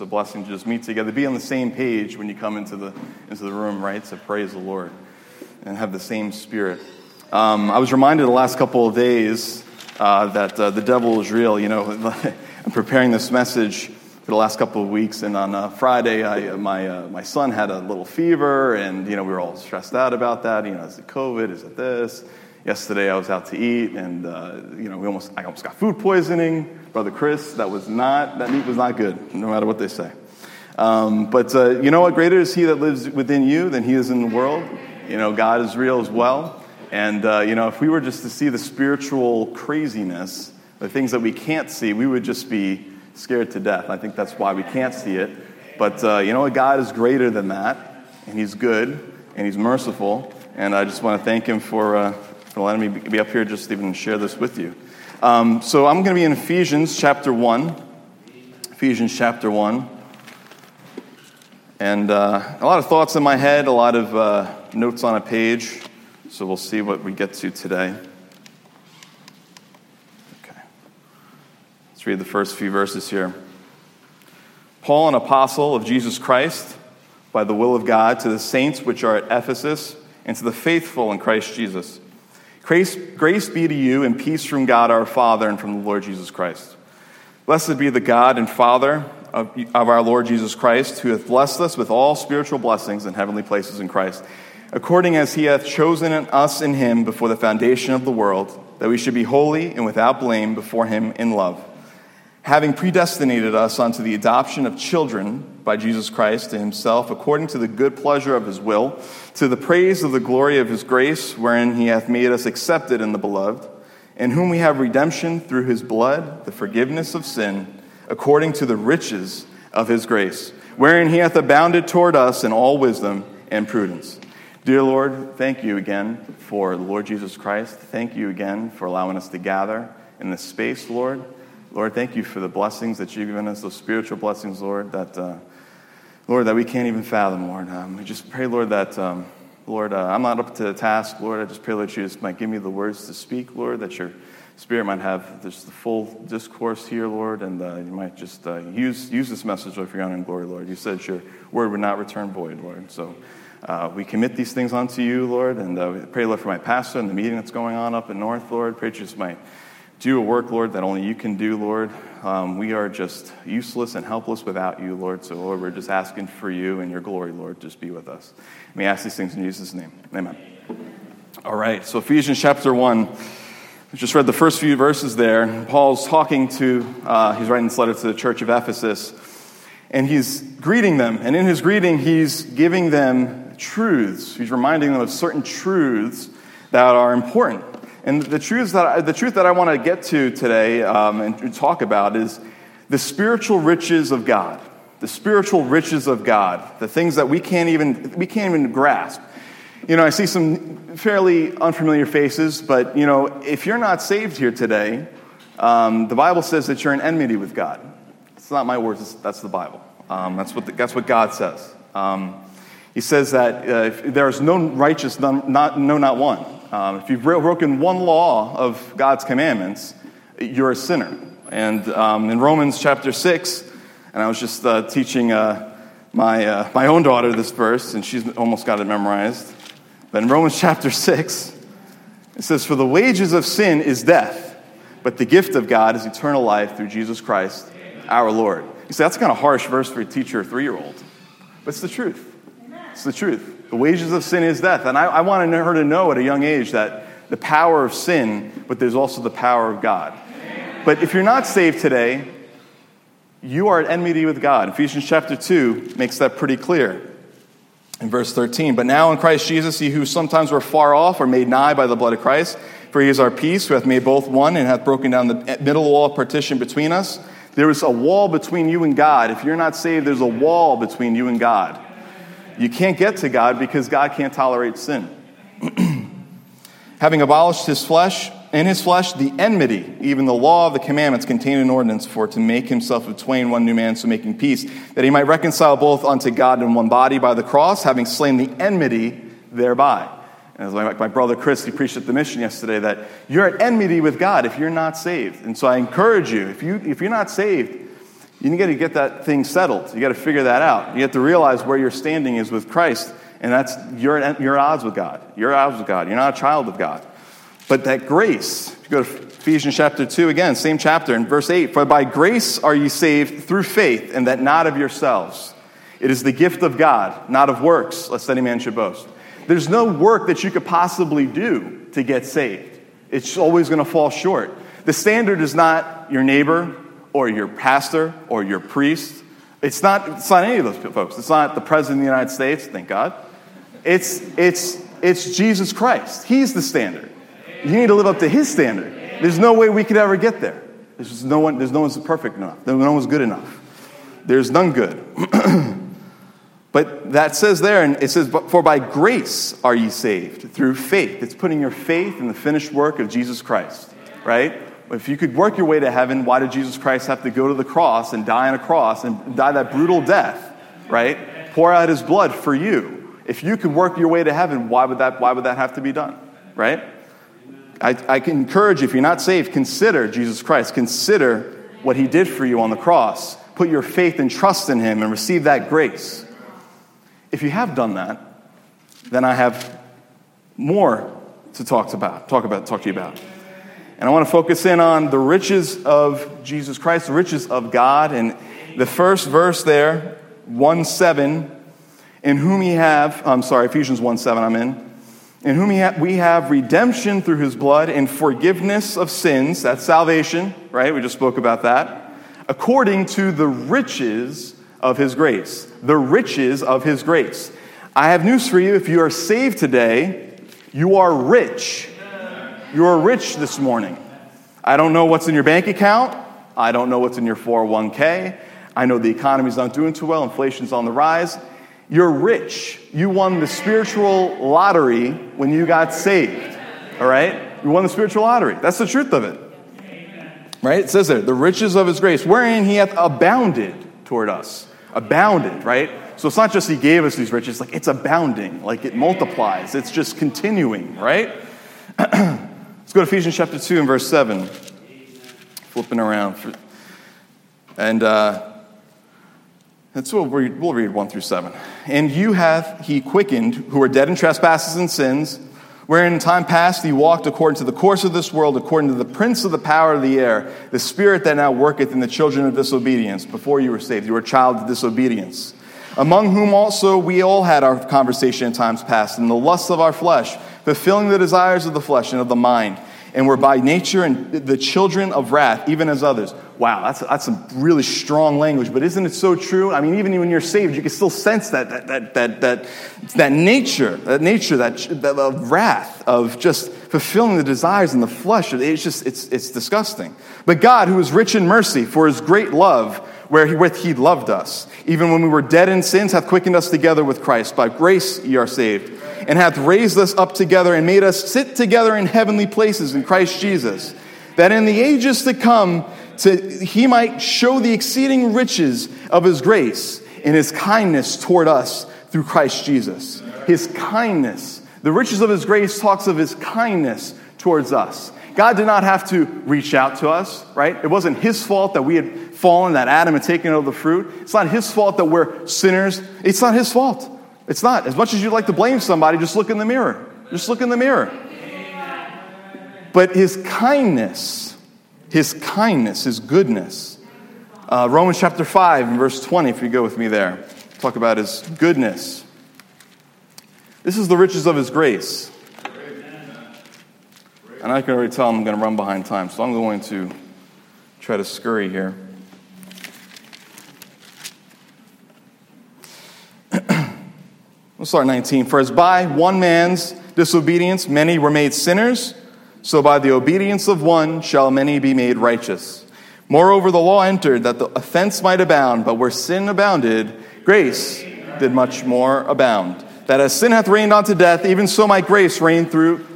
It's a blessing to just meet together, be on the same page when you come into the, into the room, right? To praise the Lord and have the same spirit. Um, I was reminded the last couple of days uh, that uh, the devil is real. You know, I'm preparing this message for the last couple of weeks, and on uh, Friday, I, my, uh, my son had a little fever, and, you know, we were all stressed out about that. You know, is it COVID? Is it this? Yesterday, I was out to eat, and, uh, you know, we almost, I almost got food poisoning. Brother Chris, that was not, that meat was not good, no matter what they say. Um, but uh, you know what? Greater is he that lives within you than he is in the world. You know, God is real as well. And, uh, you know, if we were just to see the spiritual craziness, the things that we can't see, we would just be scared to death. I think that's why we can't see it. But, uh, you know what? God is greater than that, and He's good, and He's merciful. And I just want to thank Him for, uh, for letting me be up here just even share this with you. Um, so I'm going to be in Ephesians chapter 1. Ephesians chapter 1. And uh, a lot of thoughts in my head, a lot of uh, notes on a page. So we'll see what we get to today. Okay. Let's read the first few verses here. Paul, an apostle of Jesus Christ, by the will of God, to the saints which are at Ephesus, and to the faithful in Christ Jesus. Grace, grace be to you and peace from God our Father and from the Lord Jesus Christ. Blessed be the God and Father of, of our Lord Jesus Christ, who hath blessed us with all spiritual blessings in heavenly places in Christ according as he hath chosen us in him before the foundation of the world, that we should be holy and without blame before him in love, having predestinated us unto the adoption of children by Jesus Christ to himself, according to the good pleasure of his will, to the praise of the glory of his grace, wherein he hath made us accepted in the beloved, in whom we have redemption through his blood, the forgiveness of sin, according to the riches of his grace, wherein he hath abounded toward us in all wisdom and prudence Dear Lord, thank you again for the Lord Jesus Christ. Thank you again for allowing us to gather in this space, Lord. Lord, thank you for the blessings that you've given us, those spiritual blessings, Lord, that, uh, Lord, that we can't even fathom, Lord. Um, I just pray, Lord, that, um, Lord, uh, I'm not up to the task, Lord. I just pray, that you just might give me the words to speak, Lord, that your Spirit might have just the full discourse here, Lord, and uh, you might just uh, use, use this message, Lord, for your honor and glory, Lord. You said your word would not return void, Lord. So, uh, we commit these things unto you, Lord, and uh, we pray, Lord, for my pastor and the meeting that's going on up in North, Lord. Pray just might do a work, Lord, that only you can do, Lord. Um, we are just useless and helpless without you, Lord. So, Lord, we're just asking for you and your glory, Lord. Just be with us. We ask these things in Jesus' name. Amen. All right, so Ephesians chapter 1. We just read the first few verses there. Paul's talking to, uh, he's writing this letter to the church of Ephesus, and he's greeting them. And in his greeting, he's giving them truths. He's reminding them of certain truths that are important. And the, truths that I, the truth that I want to get to today um, and talk about is the spiritual riches of God. The spiritual riches of God, the things that we can't even we can't even grasp. You know, I see some fairly unfamiliar faces, but you know, if you're not saved here today, um, the Bible says that you're in enmity with God. It's not my words; that's the Bible. Um, that's what the, that's what God says. Um, he says that uh, there is no righteous, none, not, no, not one. Um, if you've broken one law of God's commandments, you're a sinner. And um, in Romans chapter 6, and I was just uh, teaching uh, my, uh, my own daughter this verse, and she's almost got it memorized. But in Romans chapter 6, it says, For the wages of sin is death, but the gift of God is eternal life through Jesus Christ, our Lord. You say, that's kind of harsh verse for a teacher, three year old. But it's the truth. It's the truth. The wages of sin is death. And I, I wanted her to know at a young age that the power of sin, but there's also the power of God. But if you're not saved today, you are at enmity with God. Ephesians chapter 2 makes that pretty clear. In verse 13, but now in Christ Jesus, ye who sometimes were far off are made nigh by the blood of Christ. For he is our peace, who hath made both one and hath broken down the middle wall of partition between us. There is a wall between you and God. If you're not saved, there's a wall between you and God. You can't get to God because God can't tolerate sin. Having abolished his flesh, in his flesh, the enmity, even the law of the commandments contained an ordinance for to make himself of twain one new man, so making peace, that he might reconcile both unto God in one body by the cross, having slain the enmity thereby. And as my, my brother Chris, he preached at the mission yesterday, that you're at enmity with God if you're not saved. And so I encourage you, if, you, if you're not saved, You got to get that thing settled. You got to figure that out. You have to realize where your standing is with Christ, and that's you're at odds with God. You're at odds with God. You're not a child of God. But that grace, if you go to Ephesians chapter 2 again, same chapter, in verse 8 For by grace are you saved through faith, and that not of yourselves. It is the gift of God, not of works, lest any man should boast. There's no work that you could possibly do to get saved. It's always going to fall short. The standard is not your neighbor or your pastor or your priest. It's not, it's not any of those folks. It's not the President of the United States, thank God. It's, it's, it's Jesus Christ. He's the standard. You need to live up to His standard. There's no way we could ever get there. There's just no one, there's no one's perfect enough. No one's good enough. There's none good. but that says there, and it says, For by grace are ye saved, through faith. It's putting your faith in the finished work of Jesus Christ, right? If you could work your way to heaven, why did Jesus Christ have to go to the cross and die on a cross and die that brutal death, right? Pour out his blood for you. If you could work your way to heaven, why would that, why would that have to be done, right? I, I can encourage you, if you're not saved, consider Jesus Christ. Consider what he did for you on the cross. Put your faith and trust in him and receive that grace. If you have done that, then I have more to talk about, talk about, talk to you about. And I want to focus in on the riches of Jesus Christ, the riches of God. And the first verse there, 1 7, in whom he have, I'm sorry, Ephesians 1 7, I'm in. In whom we have redemption through his blood and forgiveness of sins. That's salvation, right? We just spoke about that. According to the riches of his grace. The riches of his grace. I have news for you. If you are saved today, you are rich. You are rich this morning. I don't know what's in your bank account. I don't know what's in your 401k. I know the economy's not doing too well. Inflation's on the rise. You're rich. You won the spiritual lottery when you got saved. All right? You won the spiritual lottery. That's the truth of it. Right? It says there, the riches of his grace, wherein he hath abounded toward us. Abounded, right? So it's not just he gave us these riches, like it's abounding, like it multiplies. It's just continuing, right? Let's go to Ephesians chapter 2 and verse 7. Flipping around. And uh, that's what we'll read, we'll read 1 through 7. And you have he quickened who were dead in trespasses and sins, wherein in time past he walked according to the course of this world, according to the prince of the power of the air, the spirit that now worketh in the children of disobedience. Before you were saved, you were a child of disobedience. Among whom also we all had our conversation in times past, in the lusts of our flesh fulfilling the desires of the flesh and of the mind, and were by nature and the children of wrath, even as others. Wow, that's, that's some really strong language, but isn't it so true? I mean, even when you're saved, you can still sense that, that, that, that, that, that nature, that nature, that, that of wrath, of just fulfilling the desires in the flesh. It's just, it's, it's disgusting. But God, who is rich in mercy for his great love, wherewith he loved us, even when we were dead in sins, hath quickened us together with Christ. By grace ye are saved, and hath raised us up together and made us sit together in heavenly places in Christ Jesus, that in the ages to come to, he might show the exceeding riches of his grace in his kindness toward us through Christ Jesus. His kindness. The riches of his grace talks of his kindness towards us. God did not have to reach out to us, right? It wasn't his fault that we had fallen, that Adam had taken of the fruit. It's not his fault that we're sinners. It's not his fault. It's not. As much as you'd like to blame somebody, just look in the mirror. Just look in the mirror. But his kindness, his kindness, his goodness. Uh, Romans chapter 5 and verse 20, if you go with me there, talk about his goodness. This is the riches of his grace. And I can already tell I'm going to run behind time, so I'm going to try to scurry here. We'll start 19. For as by one man's disobedience many were made sinners, so by the obedience of one shall many be made righteous. Moreover, the law entered that the offense might abound, but where sin abounded, grace did much more abound. That as sin hath reigned unto death, even so might grace reign through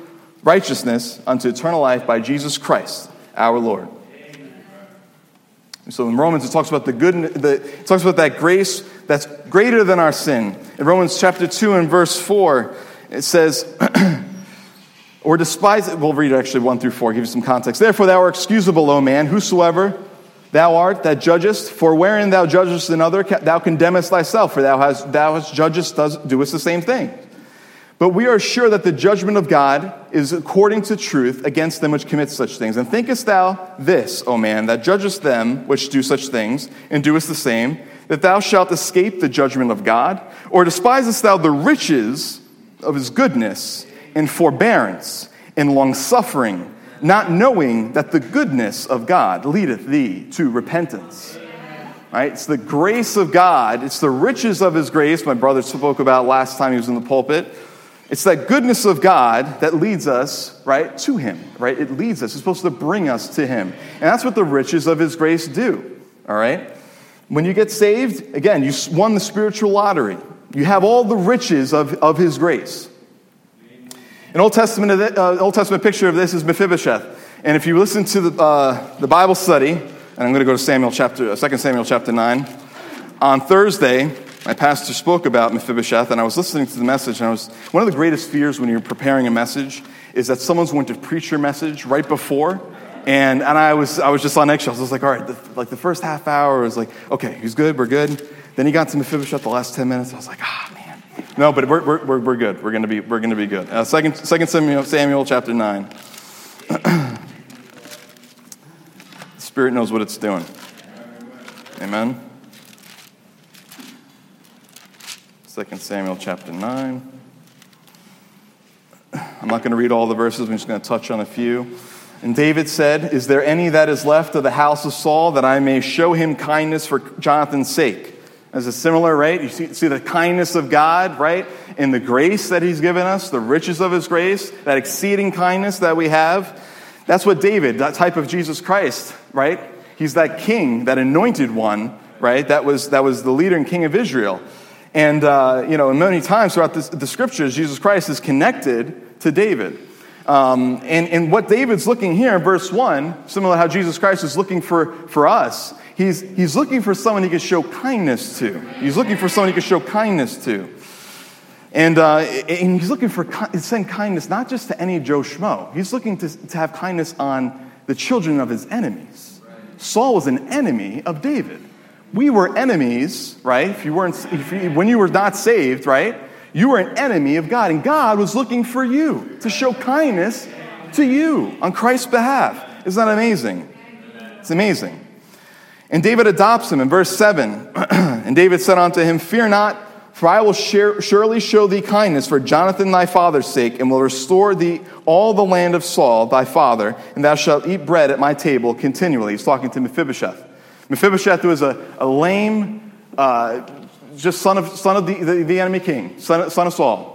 righteousness unto eternal life by Jesus Christ, our Lord. So in Romans, it talks about the good, the, it talks about that grace that's greater than our sin. In Romans chapter 2 and verse 4, it says, or despise it. We'll read actually 1 through 4, give you some context. Therefore, thou art excusable, O man, whosoever Thou art that judgest, for wherein thou judgest another, thou condemnest thyself, for thou hast, thou hast judgest, does, doest the same thing. But we are sure that the judgment of God is according to truth against them which commit such things. And thinkest thou this, O man, that judgest them which do such things, and doest the same, that thou shalt escape the judgment of God? Or despisest thou the riches of his goodness, and forbearance, and longsuffering? not knowing that the goodness of God leadeth thee to repentance. Right? It's the grace of God, it's the riches of his grace, my brother spoke about last time he was in the pulpit. It's that goodness of God that leads us, right, to him, right? It leads us. It's supposed to bring us to him. And that's what the riches of his grace do, all right? When you get saved, again, you won the spiritual lottery. You have all the riches of, of his grace. An Old Testament, uh, Old Testament picture of this is Mephibosheth. And if you listen to the, uh, the Bible study, and I'm going to go to Samuel chapter, 2 uh, Samuel chapter 9, on Thursday, my pastor spoke about Mephibosheth, and I was listening to the message, and I was, one of the greatest fears when you're preparing a message is that someone's going to preach your message right before, and, and I, was, I was just on eggshells. I was like, all right, the, like the first half hour was like, okay, he's good, we're good. Then he got to Mephibosheth the last 10 minutes. I was like, ah, man. No, but we're, we're, we're good. We're going to be, we're to be good. Uh, second, second Samuel, Samuel chapter 9. the Spirit knows what it's doing. Amen. Second Samuel chapter 9. I'm not going to read all the verses, I'm just going to touch on a few. And David said, Is there any that is left of the house of Saul that I may show him kindness for Jonathan's sake? As a similar, right? You see, see the kindness of God, right? In the grace that He's given us, the riches of His grace, that exceeding kindness that we have. That's what David, that type of Jesus Christ, right? He's that king, that anointed one, right? That was, that was the leader and king of Israel. And, uh, you know, many times throughout the scriptures, Jesus Christ is connected to David. Um, and, and what David's looking here in verse 1, similar to how Jesus Christ is looking for, for us, He's, he's looking for someone he can show kindness to. He's looking for someone he can show kindness to. And, uh, and he's looking for he's kindness not just to any Joe Schmo. He's looking to, to have kindness on the children of his enemies. Saul was an enemy of David. We were enemies, right? If you weren't, if you, when you were not saved, right? You were an enemy of God, and God was looking for you to show kindness to you on Christ's behalf. Isn't that amazing? It's amazing. And David adopts him in verse 7. and David said unto him, Fear not, for I will share, surely show thee kindness for Jonathan thy father's sake, and will restore thee all the land of Saul thy father, and thou shalt eat bread at my table continually. He's talking to Mephibosheth. Mephibosheth was a, a lame, uh, just son of, son of the, the, the enemy king, son, son of Saul.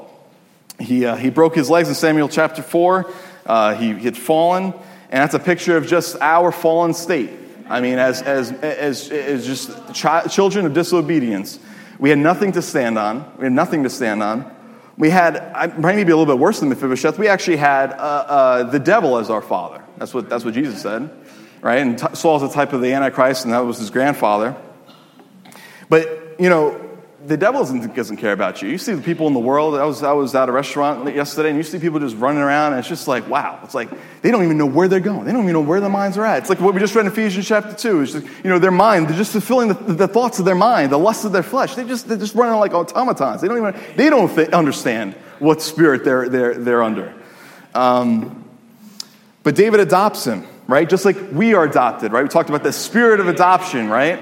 He, uh, he broke his legs in Samuel chapter 4. Uh, he had fallen, and that's a picture of just our fallen state. I mean, as, as, as, as just children of disobedience, we had nothing to stand on. We had nothing to stand on. We had, might maybe a little bit worse than Mephibosheth, we actually had uh, uh, the devil as our father. That's what, that's what Jesus said, right? And t- Saul's a type of the Antichrist, and that was his grandfather. But, you know, the devil doesn't, care about you. You see the people in the world. I was, I was at a restaurant yesterday, and you see people just running around, and it's just like, wow. It's like they don't even know where they're going. They don't even know where their minds are at. It's like what we just read in Ephesians chapter 2. It's just, you know, their mind, they're just fulfilling the, the thoughts of their mind, the lusts of their flesh. They just, they're just running like automatons. They don't even, they don't th- understand what spirit they're, they're, they're under. Um, but David adopts him, right? Just like we are adopted, right? We talked about the spirit of adoption, right?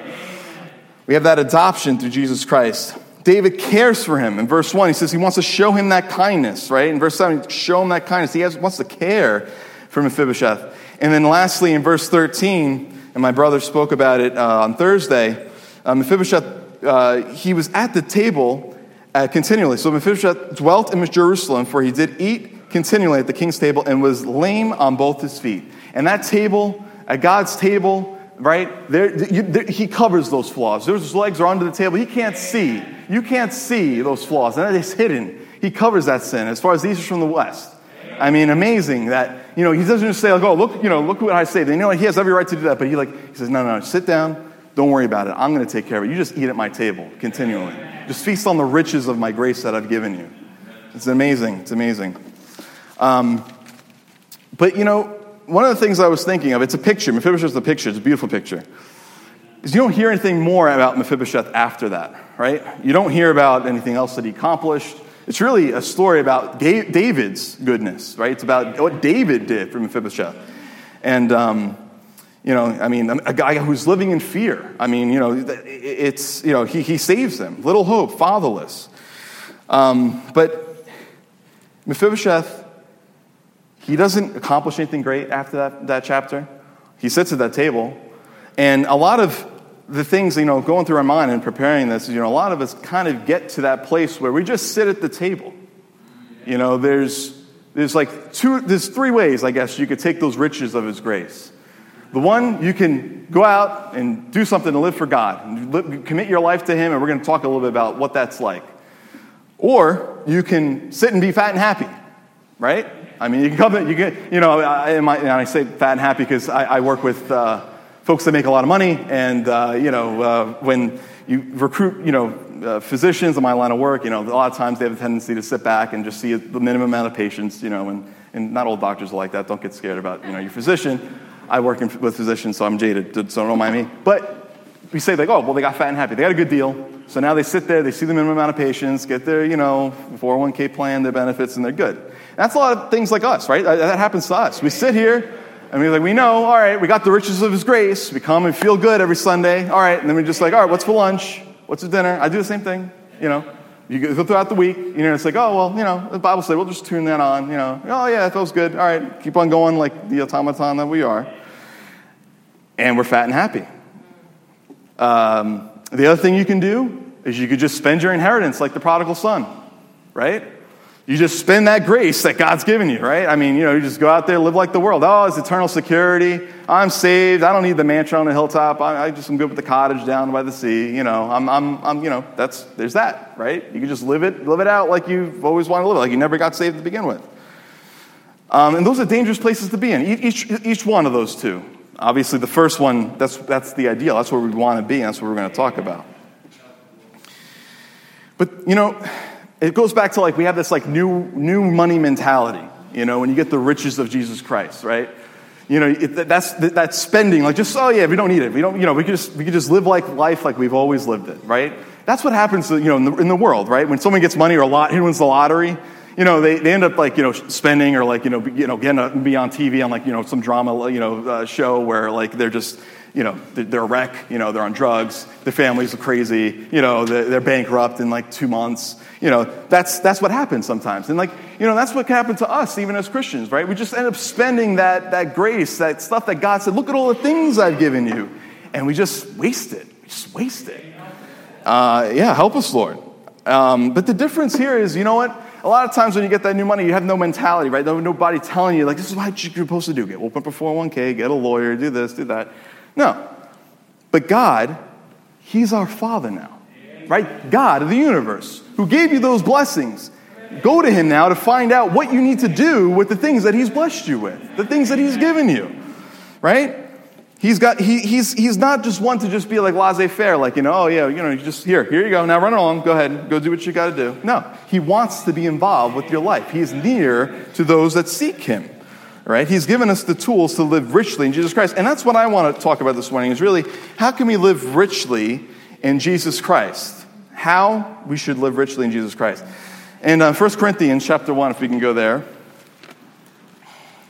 We have that adoption through Jesus Christ. David cares for him. In verse 1, he says he wants to show him that kindness, right? In verse 7, show him that kindness. He has, wants to care for Mephibosheth. And then lastly, in verse 13, and my brother spoke about it uh, on Thursday, uh, Mephibosheth, uh, he was at the table uh, continually. So Mephibosheth dwelt in Jerusalem, for he did eat continually at the king's table and was lame on both his feet. And that table, at God's table, right? There, you, there, he covers those flaws. His legs are under the table. He can't see. You can't see those flaws. And it's hidden. He covers that sin as far as the east is from the west. I mean, amazing that, you know, he doesn't just say, like, oh, look, you know, look what I say. You know, he has every right to do that. But he, like, he says, no, no, sit down. Don't worry about it. I'm going to take care of it. You just eat at my table continually. Just feast on the riches of my grace that I've given you. It's amazing. It's amazing. Um, but, you know, one of the things I was thinking of, it's a picture. Mephibosheth is a picture. It's a beautiful picture. is you don't hear anything more about Mephibosheth after that, right? You don't hear about anything else that he accomplished. It's really a story about David's goodness, right? It's about what David did for Mephibosheth. And, um, you know, I mean, a guy who's living in fear. I mean, you know, it's, you know, he, he saves them. Little hope, fatherless. Um, but Mephibosheth, he doesn't accomplish anything great after that, that chapter. He sits at that table. And a lot of the things, you know, going through our mind and preparing this, you know, a lot of us kind of get to that place where we just sit at the table. You know, there's, there's like two, there's three ways, I guess, you could take those riches of His grace. The one, you can go out and do something to live for God, and live, commit your life to Him, and we're going to talk a little bit about what that's like. Or you can sit and be fat and happy, right? I mean, you can come, you get, you know, I, and I say fat and happy because I, I work with uh, folks that make a lot of money, and uh, you know, uh, when you recruit, you know, uh, physicians in my line of work, you know, a lot of times they have a tendency to sit back and just see the minimum amount of patients, you know, and, and not all doctors are like that. Don't get scared about, you know, your physician. I work in, with physicians, so I'm jaded, so don't mind me. But we say like, oh, well, they got fat and happy. They got a good deal. So now they sit there, they see the minimum amount of patients, get their, you know, 401k plan, their benefits, and they're good. That's a lot of things like us, right? That happens to us. We sit here, and we're like, we know, all right, we got the riches of His grace. We come and feel good every Sunday. All right, and then we're just like, all right, what's for lunch? What's for dinner? I do the same thing, you know. You go throughout the week, you know, it's like, oh, well, you know, the Bible said, we'll just tune that on, you know. Oh, yeah, that feels good. All right, keep on going like the automaton that we are and we're fat and happy. Um, the other thing you can do is you could just spend your inheritance like the prodigal son, right? You just spend that grace that God's given you, right? I mean, you know, you just go out there, live like the world. Oh, it's eternal security. I'm saved. I don't need the mansion on the hilltop. I, I just am good with the cottage down by the sea. You know, I'm, I'm, I'm, you know, that's, there's that, right? You can just live it, live it out like you've always wanted to live it, like you never got saved to begin with. Um, and those are dangerous places to be in, each, each one of those two. Obviously, the first one, that's, that's the ideal. That's where we want to be, and that's what we're going to talk about. But, you know, it goes back to like we have this like new, new money mentality, you know, when you get the riches of Jesus Christ, right? You know, it, that's, that's spending, like just, oh yeah, we don't need it. We don't, you know, we could just, we could just live like life like we've always lived it, right? That's what happens, you know, in the, in the world, right? When someone gets money or a lot, who wins the lottery, you know, they, they end up like, you know, spending or like, you know, you know, getting to be on TV on like, you know, some drama, you know, uh, show where like they're just, you know, they're a wreck, you know, they're on drugs, their families are crazy, you know, they're bankrupt in like two months. You know, that's, that's what happens sometimes. And like, you know, that's what can happen to us even as Christians, right? We just end up spending that, that grace, that stuff that God said, look at all the things I've given you. And we just waste it. We just waste it. Uh, yeah, help us, Lord. Um, but the difference here is, you know what? A lot of times when you get that new money, you have no mentality, right? nobody telling you, like, this is what you're supposed to do. Get open a 401k, get a lawyer, do this, do that. No. But God, He's our Father now, right? God of the universe, who gave you those blessings. Go to Him now to find out what you need to do with the things that He's blessed you with, the things that He's given you, right? He's, got, he, he's, he's not just one to just be like laissez faire, like, you know, oh, yeah, you know, just here, here you go, now run along, go ahead, go do what you got to do. No, he wants to be involved with your life. He is near to those that seek him, right? He's given us the tools to live richly in Jesus Christ. And that's what I want to talk about this morning is really how can we live richly in Jesus Christ? How we should live richly in Jesus Christ. And uh, 1 Corinthians chapter 1, if we can go there.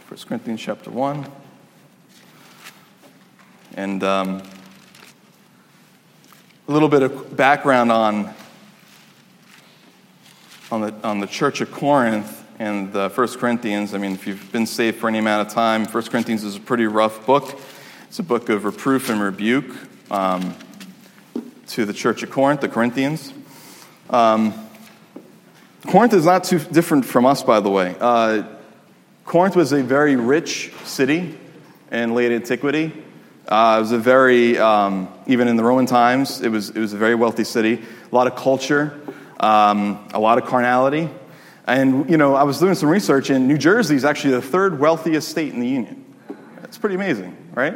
1 Corinthians chapter 1. And um, a little bit of background on, on, the, on the church of Corinth and the First Corinthians. I mean, if you've been saved for any amount of time, First Corinthians is a pretty rough book. It's a book of reproof and rebuke um, to the church of Corinth, the Corinthians. Um, Corinth is not too different from us, by the way. Uh, Corinth was a very rich city in late antiquity. Uh, it was a very, um, even in the Roman times, it was, it was a very wealthy city. A lot of culture, um, a lot of carnality. And, you know, I was doing some research, and New Jersey is actually the third wealthiest state in the Union. That's pretty amazing, right?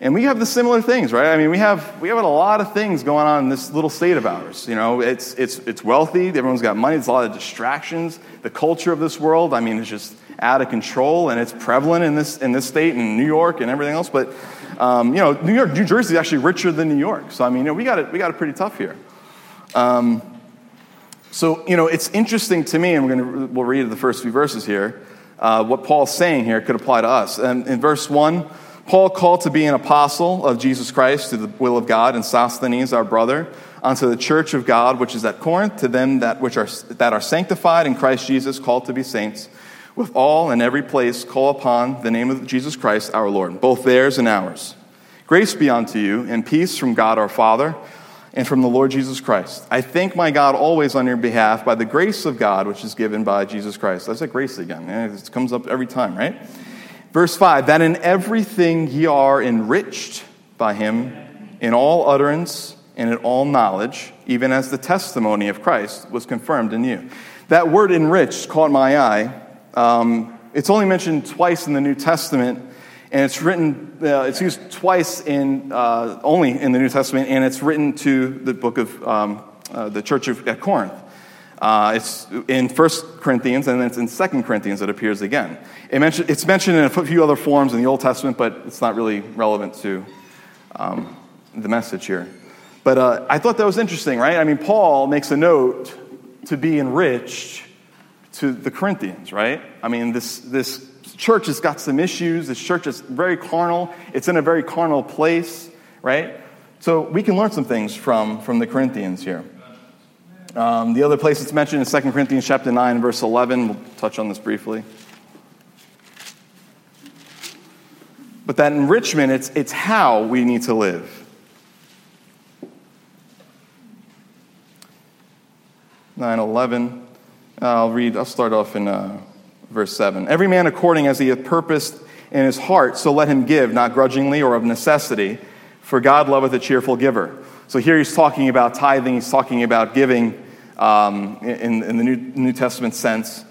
And we have the similar things, right? I mean, we have, we have a lot of things going on in this little state of ours. You know, it's, it's, it's wealthy, everyone's got money, there's a lot of distractions. The culture of this world, I mean, is just out of control, and it's prevalent in this, in this state, in New York, and everything else. But, um, you know, New York, New Jersey is actually richer than New York. So, I mean, you know, we, got it, we got it pretty tough here. Um, so, you know, it's interesting to me, and we're going to, we'll read the first few verses here. Uh, what Paul's saying here could apply to us. And in verse 1, Paul called to be an apostle of Jesus Christ to the will of God, and Sosthenes, our brother, unto the church of God which is at Corinth, to them that which are that are sanctified in Christ Jesus, called to be saints, with all and every place call upon the name of Jesus Christ our Lord, both theirs and ours. Grace be unto you, and peace from God our Father and from the Lord Jesus Christ. I thank my God always on your behalf by the grace of God which is given by Jesus Christ. That's that grace again. It comes up every time, right? Verse 5 that in everything ye are enriched by him in all utterance and in all knowledge, even as the testimony of Christ was confirmed in you. That word enriched caught my eye. Um, it's only mentioned twice in the New Testament, and it's written, uh, it's used twice in, uh, only in the New Testament, and it's written to the book of um, uh, the church of, at Corinth. Uh, it's in 1 Corinthians and then it's in 2 Corinthians it appears again. It it's mentioned in a few other forms in the Old Testament, but it's not really relevant to um, the message here. But uh, I thought that was interesting, right? I mean, Paul makes a note to be enriched to the Corinthians, right? I mean, this, this church has got some issues. This church is very carnal, it's in a very carnal place, right? So we can learn some things from, from the Corinthians here. Um, the other place it's mentioned is 2 Corinthians chapter 9, verse 11. We'll touch on this briefly. But that enrichment, it's, it's how we need to live. Nine eleven. I'll read. I'll start off in uh, verse seven. Every man according as he hath purposed in his heart, so let him give, not grudgingly or of necessity, for God loveth a cheerful giver. So here he's talking about tithing, he's talking about giving um, in, in, the New, New Testament sense.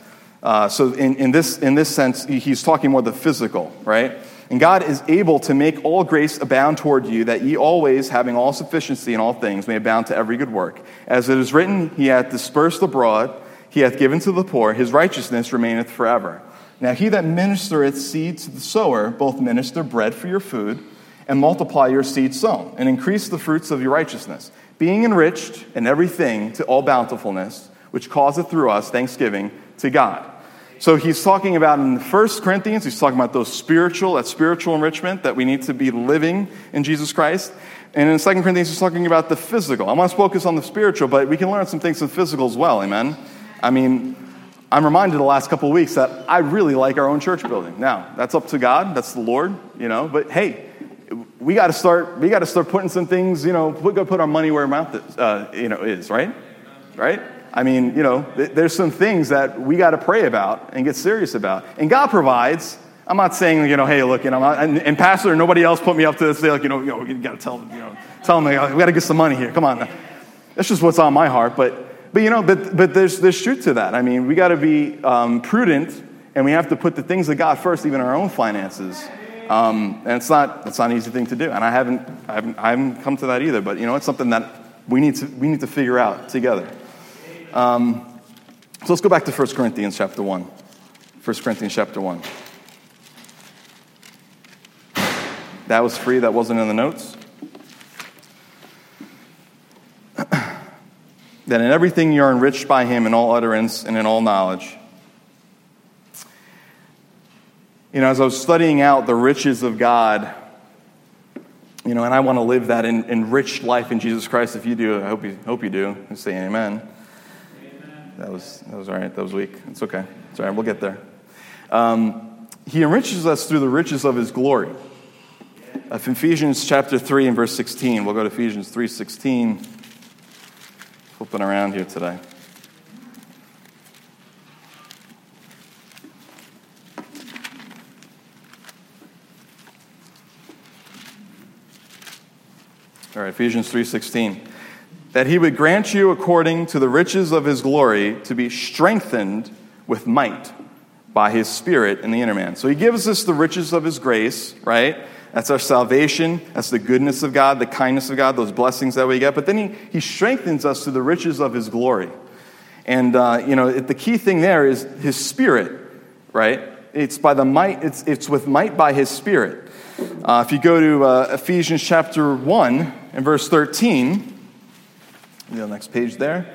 Uh, so in, in, this, in this sense, he's talking more the physical, right? And God is able to make all grace abound toward you, that ye always, having all sufficiency in all things, may abound to every good work. As it is written, He hath dispersed abroad, He hath given to the poor, His righteousness remaineth forever. Now he that ministereth seed to the sower, both minister bread for your food, and multiply your seed sown, and increase the fruits of your righteousness, being enriched in everything to all bountifulness, which causeth through us thanksgiving to God. So he's talking about in the first Corinthians, he's talking about those spiritual, that spiritual enrichment that we need to be living in Jesus Christ. And in Second Corinthians, he's talking about the physical. I want to focus on the spiritual, but we can learn some things from physical as well, amen? I mean, I'm reminded the last couple of weeks that I really like our own church building. Now, that's up to God, that's the Lord, you know, but hey, we got to start. We got to start putting some things. You know, we got to put our money where our mouth is, uh, you know is right, right. I mean, you know, th- there's some things that we got to pray about and get serious about, and God provides. I'm not saying, you know, hey, look, you know, and, and pastor, nobody else put me up to this. They're like, you know, you, know, got to tell them, you know, tell them, we got to get some money here. Come on, that's just what's on my heart. But, but you know, but but there's there's truth to that. I mean, we got to be um, prudent, and we have to put the things of God first, even our own finances. Um, and it's not, it's not an easy thing to do. And I haven't, I haven't, I haven't come to that either. But, you know, it's something that we need to, we need to figure out together. Um, so let's go back to 1 Corinthians chapter 1. 1 Corinthians chapter 1. That was free, that wasn't in the notes. In everything you are enriched by him in all utterance and in all knowledge You know, as I was studying out the riches of God, you know, and I want to live that in, enriched life in Jesus Christ. If you do, I hope you, hope you do. And say amen. amen. That was, that was all right. That was weak. It's okay. It's all right. We'll get there. Um, he enriches us through the riches of his glory. Uh, Ephesians chapter 3 and verse 16. We'll go to Ephesians 3 16. Flipping around here today. All right, Ephesians 3:16. That he would grant you according to the riches of his glory to be strengthened with might by his spirit in the inner man. So he gives us the riches of his grace, right? That's our salvation. That's the goodness of God, the kindness of God, those blessings that we get. But then He, he strengthens us to the riches of His glory. And, uh, you know, the key thing there is His Spirit, right? It's by the might, it's, it's with might by His Spirit. Uh, if you go to uh, Ephesians chapter 1 and verse 13, the next page there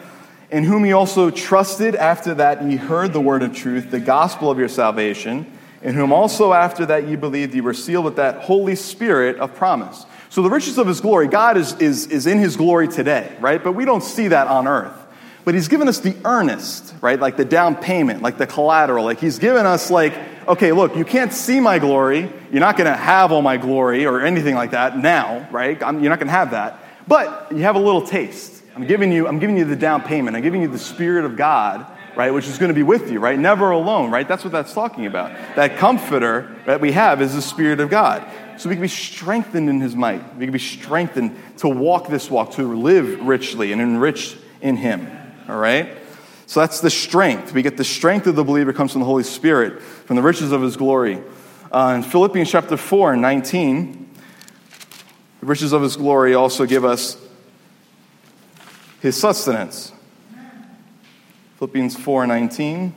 in whom ye also trusted after that ye heard the word of truth, the gospel of your salvation, in whom also after that ye believed ye were sealed with that Holy Spirit of promise. So the riches of his glory, God is, is, is in his glory today, right? But we don't see that on earth. But he's given us the earnest, right? Like the down payment, like the collateral. Like he's given us, like, okay, look, you can't see my glory. You're not going to have all my glory or anything like that now, right? I'm, you're not going to have that. But you have a little taste I'm giving you, I'm giving you the down payment. I'm giving you the Spirit of God, right, which is going to be with you, right? Never alone, right? That's what that's talking about. That comforter that we have is the Spirit of God. So we can be strengthened in His might. We can be strengthened to walk this walk, to live richly and enriched in Him, all right? So that's the strength. We get the strength of the believer comes from the Holy Spirit, from the riches of His glory. Uh, in Philippians chapter 4 and 19, the riches of His glory also give us his sustenance. Philippians 4:19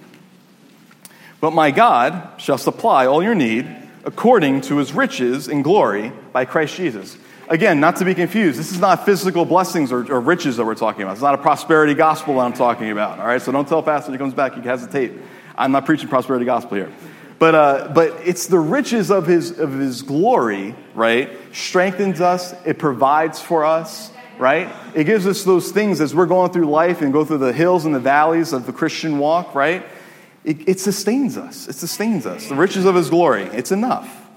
But my God shall supply all your need according to his riches in glory by Christ Jesus. Again, not to be confused, this is not physical blessings or, or riches that we're talking about. It's not a prosperity gospel that I'm talking about. All right, so don't tell Pastor he comes back, he tape. I'm not preaching prosperity gospel here. But, uh, but it's the riches of his, of his glory, right? Strengthens us, it provides for us, right? It gives us those things as we're going through life and go through the hills and the valleys of the Christian walk, right? It, it sustains us. It sustains us. The riches of His glory, it's enough.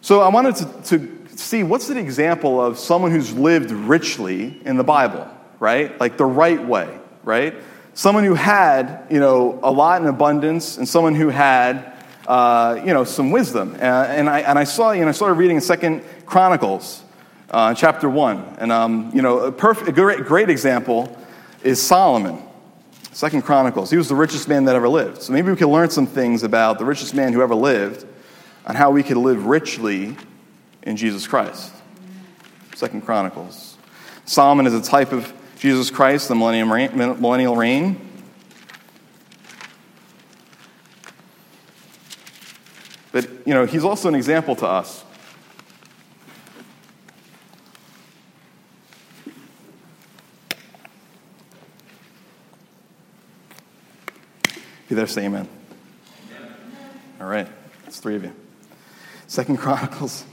So I wanted to, to see what's an example of someone who's lived richly in the Bible, right? Like the right way, right? Someone who had, you know, a lot in abundance and someone who had, uh, you know, some wisdom. Uh, and, I, and I saw, you know, I started reading in Second Chronicles uh, chapter 1. And, um, you know, a, perfect, a great, great example is Solomon, Second Chronicles. He was the richest man that ever lived. So maybe we can learn some things about the richest man who ever lived and how we could live richly in Jesus Christ. Second Chronicles. Solomon is a type of Jesus Christ, the millennial reign. But, you know, he's also an example to us. There, say amen. All right, it's three of you. Second Chronicles,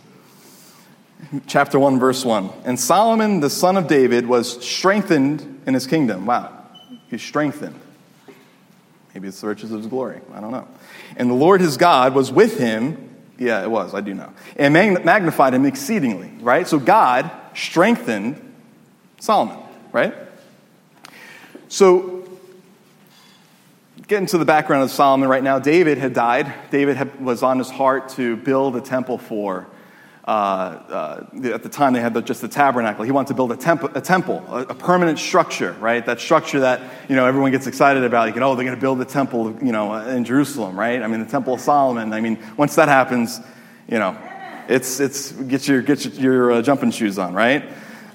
chapter 1, verse 1. And Solomon, the son of David, was strengthened in his kingdom. Wow, he's strengthened. Maybe it's the riches of his glory. I don't know. And the Lord his God was with him. Yeah, it was. I do know. And magnified him exceedingly, right? So God strengthened Solomon, right? So get into the background of Solomon right now. David had died. David had, was on his heart to build a temple for. Uh, uh, at the time, they had the, just the tabernacle. He wanted to build a, temp- a temple, a, a, permanent structure, right? That structure that you know everyone gets excited about. You can, oh, they're going to build the temple, you know, in Jerusalem, right? I mean, the Temple of Solomon. I mean, once that happens, you know, it's it's get your get your, your uh, jumping shoes on, right?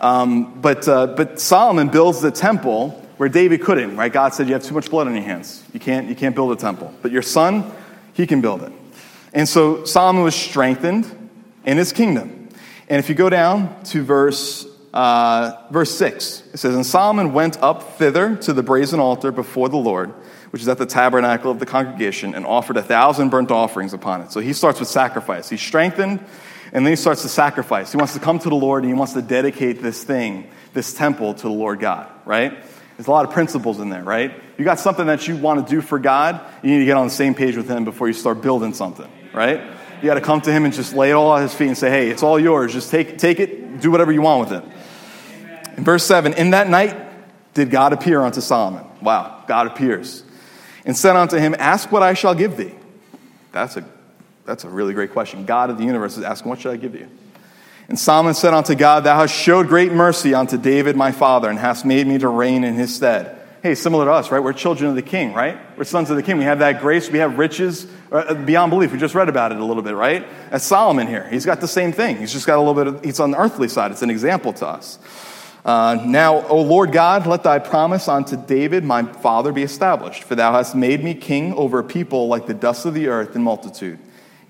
Um, but uh, but Solomon builds the temple where David couldn't, right? God said, You have too much blood on your hands. You can't, you can't build a temple. But your son, he can build it. And so Solomon was strengthened in his kingdom. And if you go down to verse, uh, verse 6, it says, And Solomon went up thither to the brazen altar before the Lord, which is at the tabernacle of the congregation, and offered a thousand burnt offerings upon it. So he starts with sacrifice. He's strengthened, and then he starts to sacrifice. He wants to come to the Lord, and he wants to dedicate this thing, this temple, to the Lord God, right? There's a lot of principles in there, right? You got something that you want to do for God, you need to get on the same page with Him before you start building something, right? You got to come to Him and just lay it all at His feet and say, hey, it's all yours. Just take, take it, do whatever you want with it. In verse 7, in that night did God appear unto Solomon. Wow, God appears. And said unto him, Ask what I shall give thee. That's a, that's a really great question. God of the universe is asking, What should I give you? And Solomon said unto God, Thou hast showed great mercy unto David my father, and hast made me to reign in his stead. hey, similar to us, right? We're children of the king, right? We're sons of the king. We have that grace. We have riches uh, beyond belief. We just read about it a little bit, right? That's Solomon here. He's got the same thing. He's just got a little bit of, he's on the earthly side. It's an example to us. Uh, now, O Lord God, let thy promise unto David, my father, be established. For thou hast made me king over a people like the dust of the earth in multitude.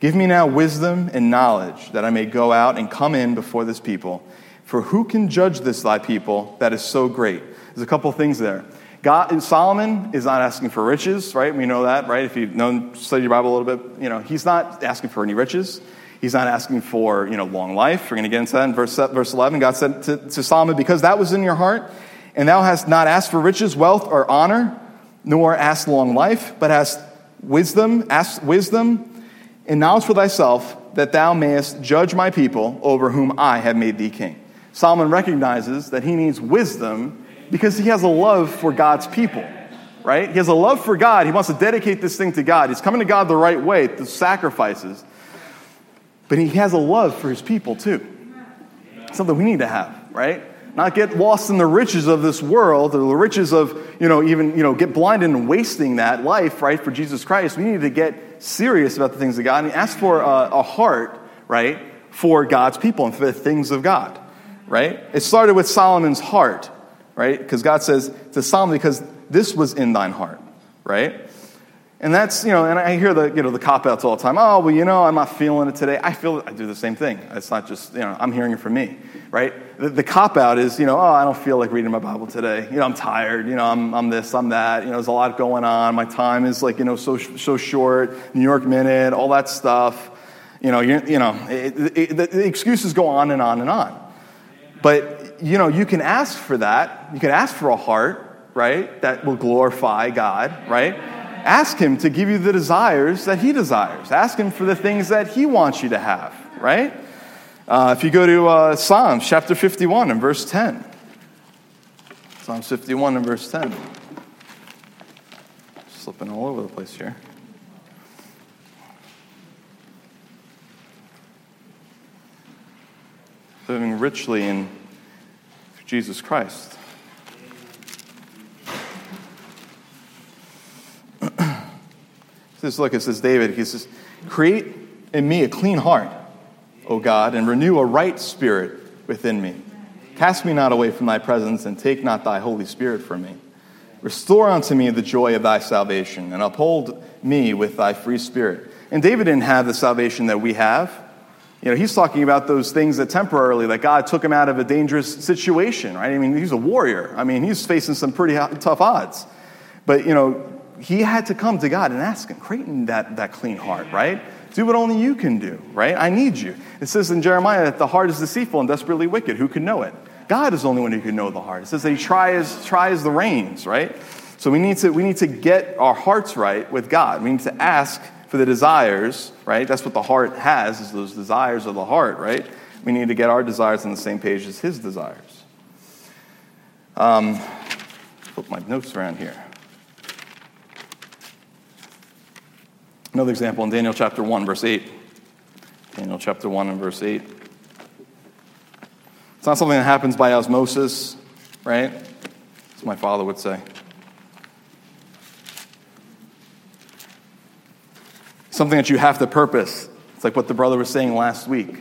Give me now wisdom and knowledge, that I may go out and come in before this people. For who can judge this thy people that is so great? There's a couple things there. God, Solomon is not asking for riches, right? We know that, right? If you know, studied your Bible a little bit, you know, he's not asking for any riches. He's not asking for, you know, long life. We're going to get into that in verse, verse 11. God said to, to Solomon, because that was in your heart, and thou hast not asked for riches, wealth, or honor, nor asked long life, but hast wisdom, asked wisdom knowledge for thyself, that thou mayest judge my people over whom I have made thee king. Solomon recognizes that he needs wisdom because he has a love for God's people, right? He has a love for God. He wants to dedicate this thing to God. He's coming to God the right way, through sacrifices. But he has a love for his people too. Something we need to have, right? Not get lost in the riches of this world, or the riches of, you know, even, you know, get blinded and wasting that life, right, for Jesus Christ. We need to get serious about the things of God and ask for a, a heart, right, for God's people and for the things of God, right? It started with Solomon's heart, right? Because God says to Solomon, because this was in thine heart, right? And that's, you know, and I hear the, you know, the cop outs all the time. Oh, well, you know, I'm not feeling it today. I feel, I do the same thing. It's not just, you know, I'm hearing it from me, right? The, the cop out is, you know, oh, I don't feel like reading my Bible today. You know, I'm tired. You know, I'm, I'm this, I'm that. You know, there's a lot going on. My time is like, you know, so, so short. New York Minute, all that stuff. You know, you, you know, it, it, the excuses go on and on and on. But, you know, you can ask for that. You can ask for a heart, right, that will glorify God, right? Ask Him to give you the desires that He desires. Ask Him for the things that He wants you to have, right? Uh, if you go to uh, Psalms chapter 51 and verse 10, Psalms 51 and verse 10. Slipping all over the place here. Living richly in Jesus Christ. This look, it says David, he says, Create in me a clean heart, O God, and renew a right spirit within me. Cast me not away from thy presence, and take not thy Holy Spirit from me. Restore unto me the joy of thy salvation, and uphold me with thy free spirit. And David didn't have the salvation that we have. You know, he's talking about those things that temporarily, that God took him out of a dangerous situation, right? I mean, he's a warrior. I mean, he's facing some pretty tough odds. But, you know, he had to come to God and ask him, create that, that clean heart, right? Do what only you can do, right? I need you. It says in Jeremiah that the heart is deceitful and desperately wicked. Who can know it? God is the only one who can know the heart. It says that he tries, tries the reins, right? So we need, to, we need to get our hearts right with God. We need to ask for the desires, right? That's what the heart has, is those desires of the heart, right? We need to get our desires on the same page as his desires. Um, flip my notes around here. Another example in Daniel chapter 1, verse 8. Daniel chapter 1 and verse 8. It's not something that happens by osmosis, right? As my father would say. Something that you have to purpose. It's like what the brother was saying last week.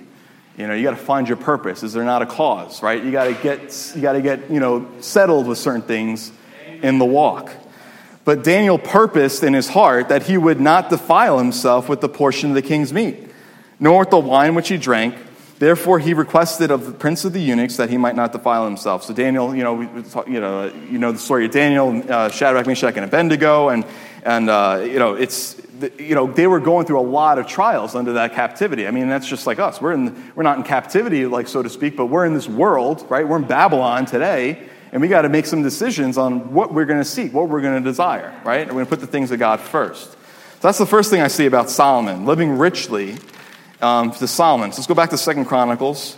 You know, you got to find your purpose. Is there not a cause, right? You got to get, you got to get, you know, settled with certain things in the walk. But Daniel purposed in his heart that he would not defile himself with the portion of the king's meat, nor with the wine which he drank. Therefore, he requested of the prince of the eunuchs that he might not defile himself. So Daniel, you know, we, you know, you know the story of Daniel, uh, Shadrach, Meshach, and Abednego, and and uh, you know, it's you know they were going through a lot of trials under that captivity. I mean, that's just like us. We're in we're not in captivity, like so to speak, but we're in this world, right? We're in Babylon today, and we got to make some decisions on what we're going to seek, what we're going to desire, right? We're going to put the things of God first. So that's the first thing I see about Solomon, living richly um, to Solomon. So let's go back to Second Chronicles.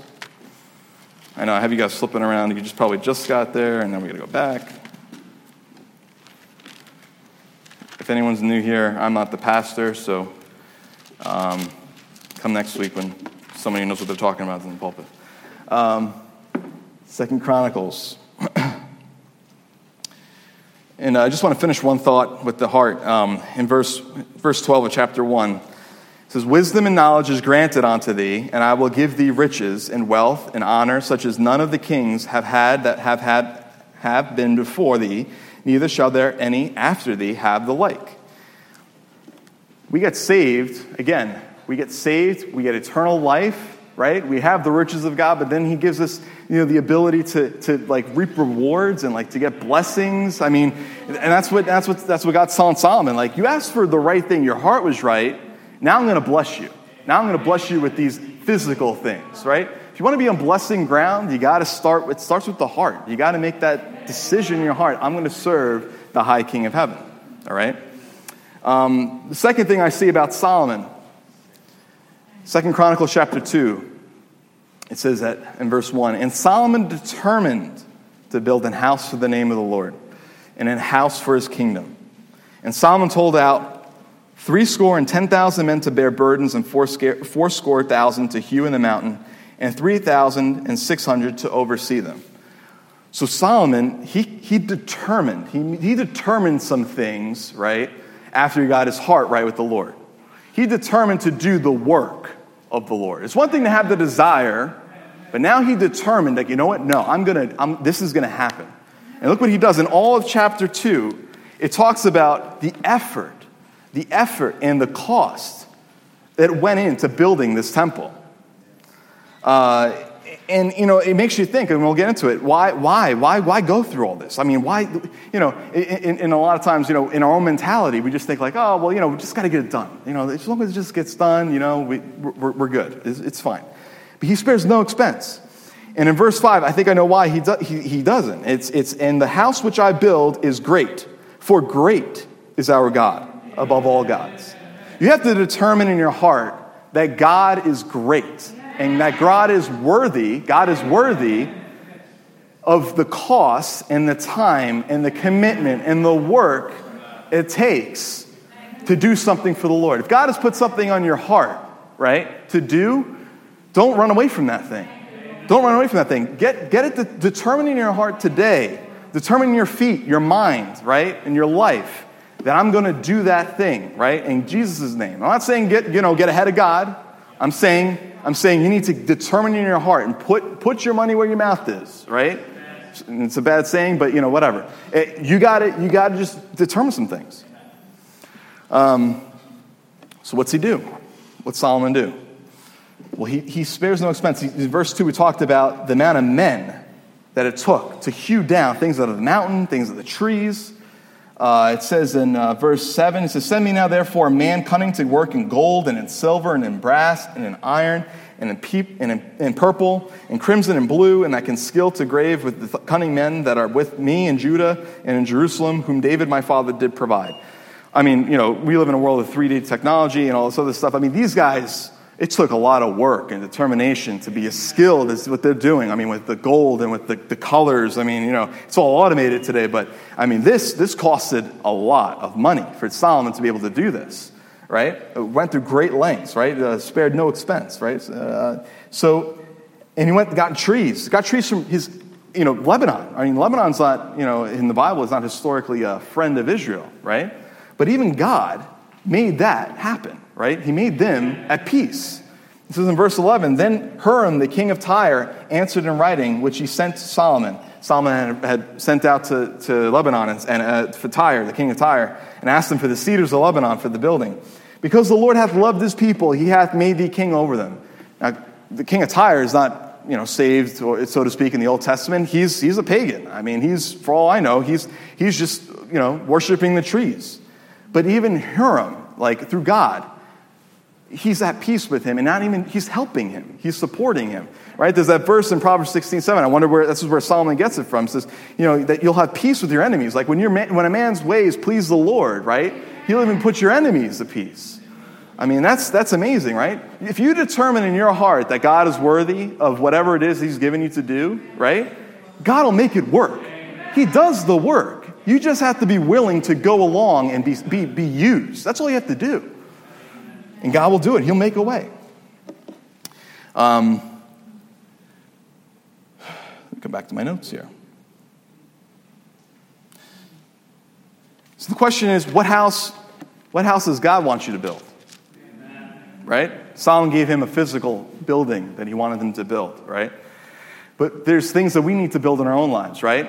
I know I have you guys flipping around. You just probably just got there, and then we got to go back. If anyone's new here, I'm not the pastor, so um, come next week when somebody knows what they're talking about in the pulpit. Um, Second Chronicles. And I just want to finish one thought with the heart. Um, in verse, verse 12 of chapter 1, it says, Wisdom and knowledge is granted unto thee, and I will give thee riches and wealth and honor, such as none of the kings have had that have, had, have been before thee, neither shall there any after thee have the like. We get saved, again, we get saved, we get eternal life, right? We have the riches of God, but then He gives us, you know, the ability to, to like reap rewards and like to get blessings. I mean, and that's what that's what that's what God's telling Solomon. Like, you asked for the right thing, your heart was right. Now I'm going to bless you. Now I'm going to bless you with these physical things, right? If you want to be on blessing ground, you got to start. It starts with the heart. You got to make that decision in your heart. I'm going to serve the High King of Heaven. All right. Um, the second thing I see about Solomon Second Chronicles chapter 2, it says that in verse 1 And Solomon determined to build an house for the name of the Lord and a house for his kingdom. And Solomon told out three score and ten thousand men to bear burdens and four score thousand to hew in the mountain and three thousand and six hundred to oversee them. So Solomon, he, he determined, he, he determined some things, right, after he got his heart right with the Lord. He determined to do the work of the Lord. It's one thing to have the desire, but now he determined that, you know what? No, I'm gonna, I'm, this is gonna happen. And look what he does in all of chapter 2. It talks about the effort, the effort and the cost that went into building this temple. Uh, and you know it makes you think and we'll get into it why why why why go through all this i mean why you know in, in a lot of times you know in our own mentality we just think like oh well you know we just got to get it done you know as long as it just gets done you know we, we're, we're good it's, it's fine but he spares no expense. And in verse 5 i think i know why he, do, he, he doesn't. It's, it's and the house which i build is great for great is our god above all gods. You have to determine in your heart that god is great and that God is worthy, God is worthy of the cost and the time and the commitment and the work it takes to do something for the Lord. If God has put something on your heart, right, to do, don't run away from that thing. Don't run away from that thing. Get, get it to, determine in your heart today, determine in your feet, your mind, right, and your life that I'm going to do that thing, right, in Jesus' name. I'm not saying get, you know, get ahead of God. I'm saying I'm saying you need to determine in your heart and put, put your money where your mouth is, right? It's a bad saying, but you know, whatever. It, you got You got to just determine some things. Um, so what's he do? What's Solomon do? Well, he, he spares no expense. in verse 2, we talked about the amount of men that it took to hew down things out of the mountain, things of the trees, uh, it says in uh, verse 7, it says, Send me now, therefore, a man cunning to work in gold and in silver and in brass and in iron and in, peep, and in, in purple and crimson and blue, and that can skill to grave with the cunning men that are with me in Judah and in Jerusalem, whom David my father did provide. I mean, you know, we live in a world of 3D technology and all this other stuff. I mean, these guys it took a lot of work and determination to be as skilled as what they're doing. I mean, with the gold and with the, the colors. I mean, you know, it's all automated today, but I mean, this, this costed a lot of money for Solomon to be able to do this, right? It went through great lengths, right? Uh, spared no expense, right? Uh, so, and he went and got trees, got trees from his, you know, Lebanon. I mean, Lebanon's not, you know, in the Bible is not historically a friend of Israel, right? But even God made that happen right? He made them at peace. This is in verse 11. Then Huram, the king of Tyre, answered in writing, which he sent to Solomon. Solomon had, sent out to, to Lebanon and, and uh, for Tyre, the king of Tyre, and asked him for the cedars of Lebanon for the building. Because the Lord hath loved his people, he hath made thee king over them. Now, the king of Tyre is not, you know, saved, so to speak, in the Old Testament. He's, he's a pagan. I mean, he's, for all I know, he's, he's just, you know, worshiping the trees. But even Huram, like through God, he's at peace with him and not even he's helping him. He's supporting him right? There's that verse in proverbs 16 7 i wonder where this is where solomon gets it from. It says you know that you'll have peace with your enemies. Like when you're when a man's ways please the lord right? He'll even put your enemies at peace. I mean that's that's amazing right? If you determine in your heart that god is worthy of whatever it is he's given you to do right? God will make it work. He does the work. You just have to be willing to go along and be, be, be used. That's all you have to do and God will do it, He'll make a way. Um, come back to my notes here. So the question is, what house, what house does God want you to build? Right? Solomon gave him a physical building that he wanted him to build, right? But there's things that we need to build in our own lives, right?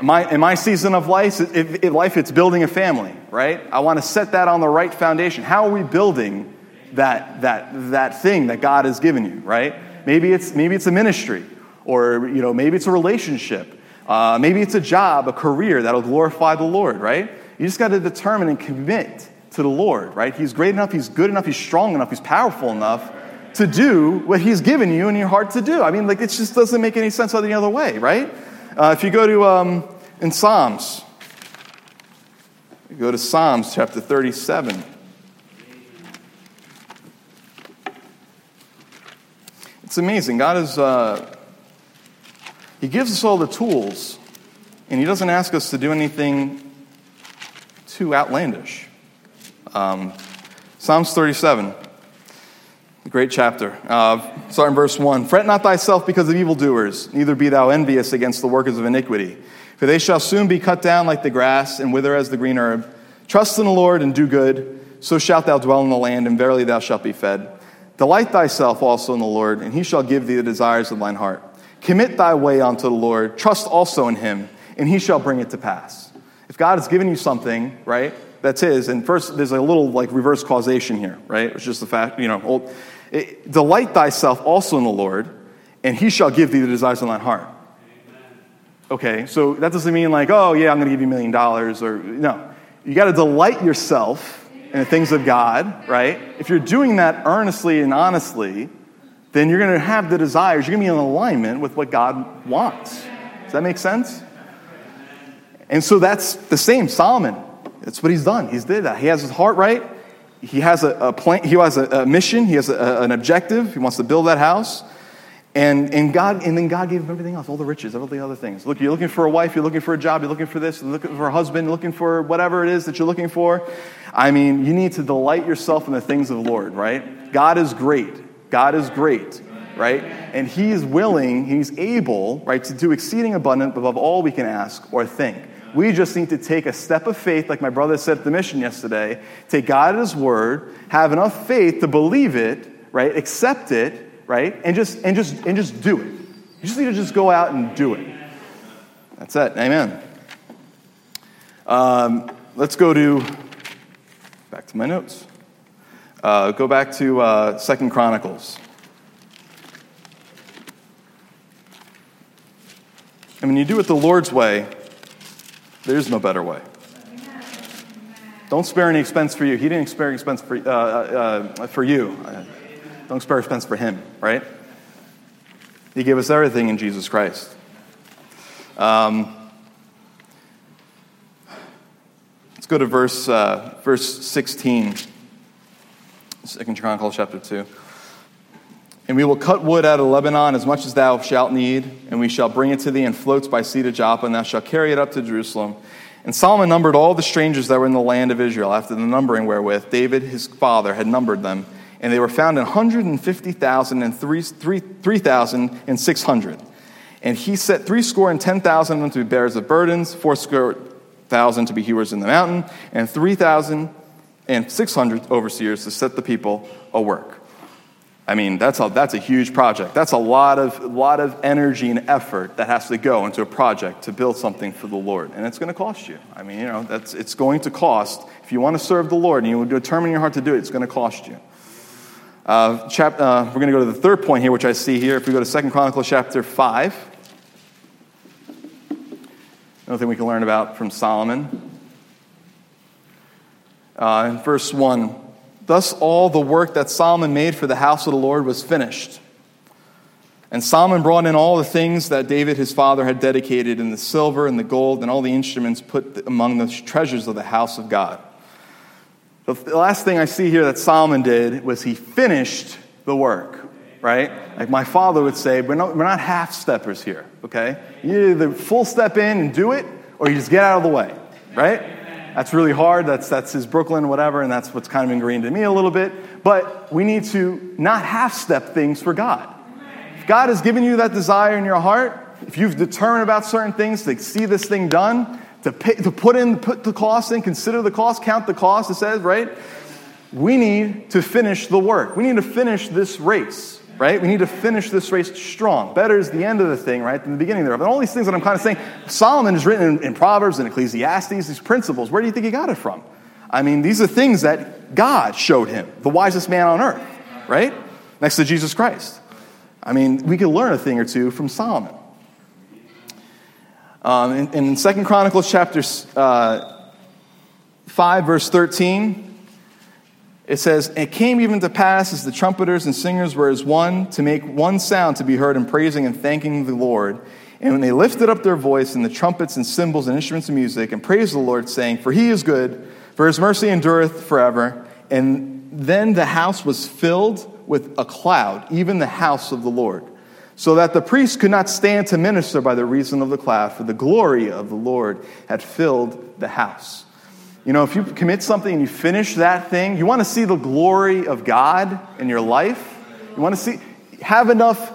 In my, in my season of life, if, if life, it's building a family, right? I want to set that on the right foundation. How are we building that, that, that thing that God has given you, right? Maybe it's, maybe it's a ministry, or you know, maybe it's a relationship. Uh, maybe it's a job, a career that'll glorify the Lord, right? You just got to determine and commit to the Lord, right? He's great enough, He's good enough, He's strong enough, He's powerful enough to do what He's given you in your heart to do. I mean, like, it just doesn't make any sense any other way, right? Uh, if you go to um, in Psalms, go to Psalms chapter 37. It's amazing. God is, uh, He gives us all the tools, and He doesn't ask us to do anything too outlandish. Um, Psalms 37, a great chapter. Uh, starting verse 1 Fret not thyself because of evildoers, neither be thou envious against the workers of iniquity. For they shall soon be cut down like the grass and wither as the green herb. Trust in the Lord and do good, so shalt thou dwell in the land, and verily thou shalt be fed. Delight thyself also in the Lord, and he shall give thee the desires of thine heart. Commit thy way unto the Lord, trust also in him, and he shall bring it to pass. If God has given you something, right, that's His, and first there's a little like reverse causation here, right? It's just the fact, you know, it, delight thyself also in the Lord, and He shall give thee the desires of thine heart. Okay, so that doesn't mean like, oh yeah, I'm to give you a million dollars, or no. You got to delight yourself in the things of God, right? If you're doing that earnestly and honestly, then you're going to have the desires. You're going to be in alignment with what God wants. Does that make sense? And so that's the same. Solomon, that's what he's done. He's did that. He has his heart right. He has a, a plan, he has a, a mission, he has a, an objective. He wants to build that house. And, and, God, and then God gave him everything else, all the riches, all the other things. Look, you're looking for a wife, you're looking for a job, you're looking for this, you're looking for a husband, looking for whatever it is that you're looking for. I mean, you need to delight yourself in the things of the Lord, right? God is great. God is great, right? And He is willing, He's able, right, to do exceeding abundant above all we can ask or think. We just need to take a step of faith, like my brother said at the mission yesterday, take God at His word, have enough faith to believe it, right? Accept it, right? And just and just and just do it. You just need to just go out and do it. That's it. Amen. Um, let's go to back to my notes. Uh, go back to uh, Second Chronicles. And when you do it the Lord's way, there's no better way. Don't spare any expense for you. He didn't spare expense for, uh, uh, for you. Don't spare expense for him, right? He gave us everything in Jesus Christ. Um, let's go to verse, uh, verse 16, 2 Chronicles chapter 2. And we will cut wood out of Lebanon as much as thou shalt need, and we shall bring it to thee in floats by sea to Joppa, and thou shalt carry it up to Jerusalem. And Solomon numbered all the strangers that were in the land of Israel after the numbering wherewith David his father had numbered them. And they were found in 150,000 and 3,600. And he set threescore and 10,000 of them to be bearers of burdens, fourscore thousand to be hewers in the mountain, and 3,000 and 600 overseers to set the people a work. I mean, that's a, that's a huge project. That's a lot of, lot of energy and effort that has to go into a project to build something for the Lord. And it's going to cost you. I mean, you know, that's, it's going to cost. If you want to serve the Lord and you determine your heart to do it, it's going to cost you. Uh, chap, uh, we're going to go to the third point here, which I see here. If we go to Second Chronicles chapter 5, another thing we can learn about from Solomon. Uh, in verse 1, Thus, all the work that Solomon made for the house of the Lord was finished. And Solomon brought in all the things that David his father had dedicated, and the silver and the gold and all the instruments put among the treasures of the house of God. The last thing I see here that Solomon did was he finished the work, right? Like my father would say, we're not, we're not half steppers here, okay? You either full step in and do it, or you just get out of the way, right? That's really hard. That's, that's his Brooklyn, whatever, and that's what's kind of ingrained in me a little bit. But we need to not half step things for God. If God has given you that desire in your heart, if you've determined about certain things to see this thing done, to, pay, to put in, put the cost in, consider the cost, count the cost, it says, right? We need to finish the work. We need to finish this race, right? We need to finish this race strong. Better is the end of the thing, right, than the beginning thereof. And all these things that I'm kind of saying, Solomon is written in, in Proverbs and Ecclesiastes, these principles. Where do you think he got it from? I mean, these are things that God showed him, the wisest man on earth, right? Next to Jesus Christ. I mean, we could learn a thing or two from Solomon. Um, in, in 2 Chronicles chapter uh, 5, verse 13, it says, It came even to pass as the trumpeters and singers were as one to make one sound to be heard in praising and thanking the Lord. And when they lifted up their voice in the trumpets and cymbals and instruments of music and praised the Lord, saying, For he is good, for his mercy endureth forever. And then the house was filled with a cloud, even the house of the Lord so that the priest could not stand to minister by the reason of the cloud, for the glory of the Lord had filled the house. You know, if you commit something and you finish that thing, you want to see the glory of God in your life. You want to see, have enough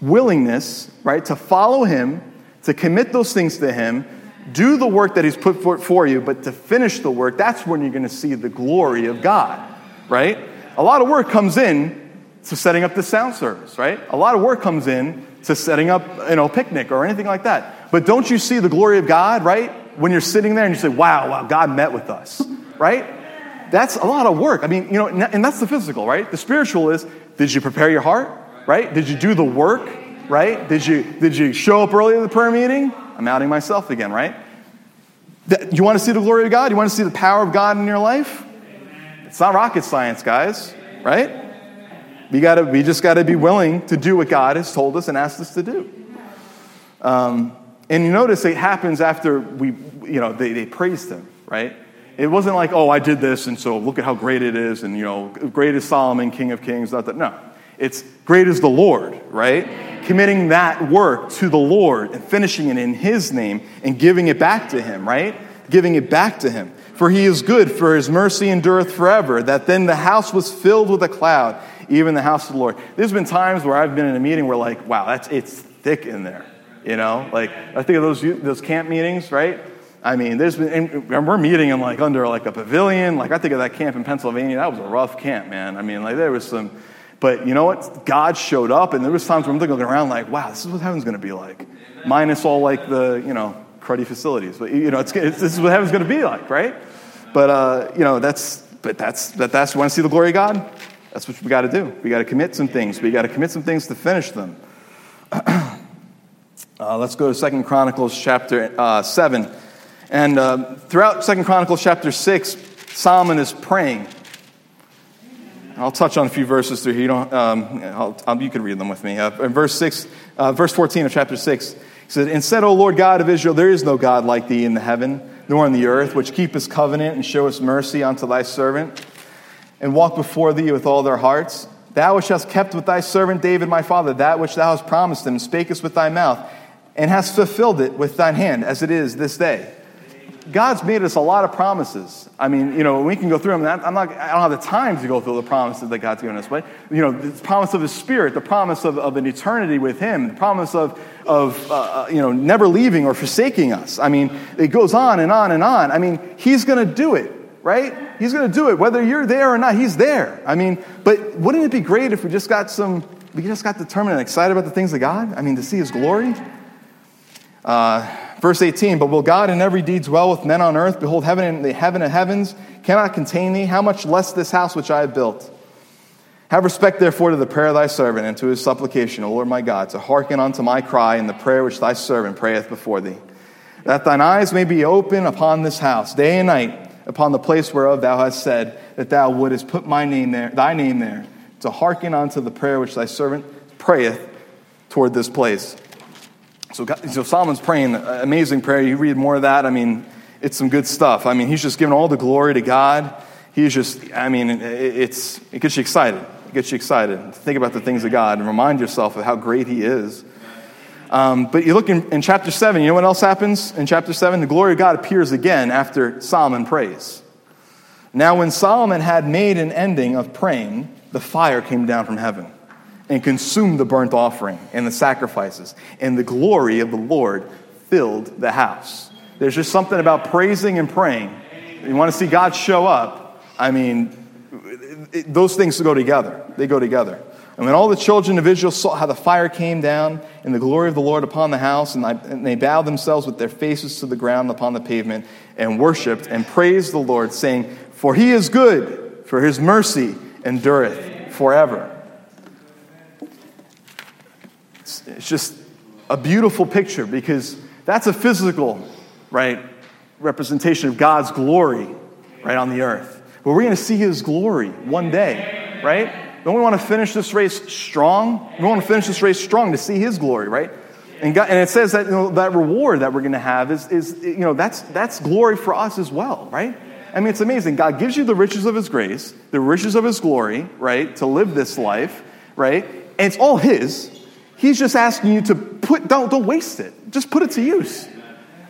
willingness, right, to follow Him, to commit those things to Him, do the work that He's put for, for you, but to finish the work, that's when you're going to see the glory of God, right? A lot of work comes in to setting up the sound service, right? A lot of work comes in to setting up, you know, a picnic or anything like that. But don't you see the glory of God, right? When you're sitting there and you say, wow, wow, God met with us, right? That's a lot of work. I mean, you know, and that's the physical, right? The spiritual is, did you prepare your heart, right? Did you do the work, right? Did you, did you show up early to the prayer meeting? I'm outing myself again, right? You want to see the glory of God? You want to see the power of God in your life? It's not rocket science, guys, right? We, gotta, we just got to be willing to do what God has told us and asked us to do. Um, and you notice it happens after we, you know, they, they praised him, right? It wasn't like, oh, I did this, and so look at how great it is, and, you know, great is Solomon, King of Kings, not that. No. It's great is the Lord, right? Committing that work to the Lord and finishing it in His name and giving it back to Him, right? Giving it back to Him. For He is good, for His mercy endureth forever. That then the house was filled with a cloud even the house of the Lord. There's been times where I've been in a meeting where, like, wow, that's it's thick in there. You know, like I think of those those camp meetings, right? I mean, there's been, and we're meeting in like under like a pavilion. Like I think of that camp in Pennsylvania. That was a rough camp, man. I mean, like there was some, but you know what? God showed up, and there was times where I'm looking around like, wow, this is what heaven's going to be like, minus all like the you know cruddy facilities. But you know, it's, it's this is what heaven's going to be like, right? But uh, you know, that's but that's but that's want to see the glory of God. That's what we got to do. We got to commit some things. We got to commit some things to finish them. uh, let's go to Second Chronicles chapter uh, 7. And uh, throughout Second Chronicles chapter 6, Solomon is praying. I'll touch on a few verses through here. You, don't, um, I'll, I'll, you can read them with me. Uh, in verse, 6, uh, verse 14 of chapter 6, he said, And said, O Lord God of Israel, there is no God like thee in the heaven, nor in the earth, which keepeth covenant and showeth mercy unto thy servant and walk before thee with all their hearts. Thou which hast kept with thy servant David my father that which thou hast promised him, spakest with thy mouth, and hast fulfilled it with thine hand, as it is this day. God's made us a lot of promises. I mean, you know, we can go through them. I'm not, I don't have the time to go through the promises that God's given us, but, you know, the promise of His Spirit, the promise of, of an eternity with Him, the promise of, of uh, uh you know, never leaving or forsaking us. I mean, it goes on and on and on. I mean, He's going to do it right? He's going to do it. Whether you're there or not, he's there. I mean, but wouldn't it be great if we just got some, we just got determined and excited about the things of God? I mean, to see his glory? Uh, verse 18, but will God in every deed dwell with men on earth? Behold, heaven and the heaven of heavens cannot contain thee. How much less this house which I have built? Have respect, therefore, to the prayer of thy servant and to his supplication, O Lord my God, to hearken unto my cry and the prayer which thy servant prayeth before thee. That thine eyes may be open upon this house day and night upon the place whereof thou hast said that thou wouldest put my name there, thy name there, to hearken unto the prayer which thy servant prayeth toward this place. So, God, so Solomon's praying amazing prayer. You read more of that. I mean, it's some good stuff. I mean, he's just giving all the glory to God. He's just, I mean, it's, it gets you excited. It gets you excited. To think about the things of God and remind yourself of how great he is. Um, but you look in, in chapter 7, you know what else happens in chapter 7? The glory of God appears again after Solomon prays. Now, when Solomon had made an ending of praying, the fire came down from heaven and consumed the burnt offering and the sacrifices, and the glory of the Lord filled the house. There's just something about praising and praying. You want to see God show up. I mean, it, those things go together. They go together. And when all the children of Israel saw how the fire came down and the glory of the Lord upon the house, and, they bowed themselves with their faces to the ground upon the pavement and worshiped and praised the Lord, saying, For he is good, for his mercy endureth forever. It's, it's just a beautiful picture because that's a physical, right, representation of God's glory, right, on the earth. But we're going to see his glory one day, right? Don't we want to finish this race strong? We want to finish this race strong to see His glory, right? And, God, and it says that you know, that reward that we're going to have is, is you know, that's, that's glory for us as well, right? I mean, it's amazing. God gives you the riches of His grace, the riches of His glory, right, to live this life, right? And it's all His. He's just asking you to put, don't, don't waste it. Just put it to use,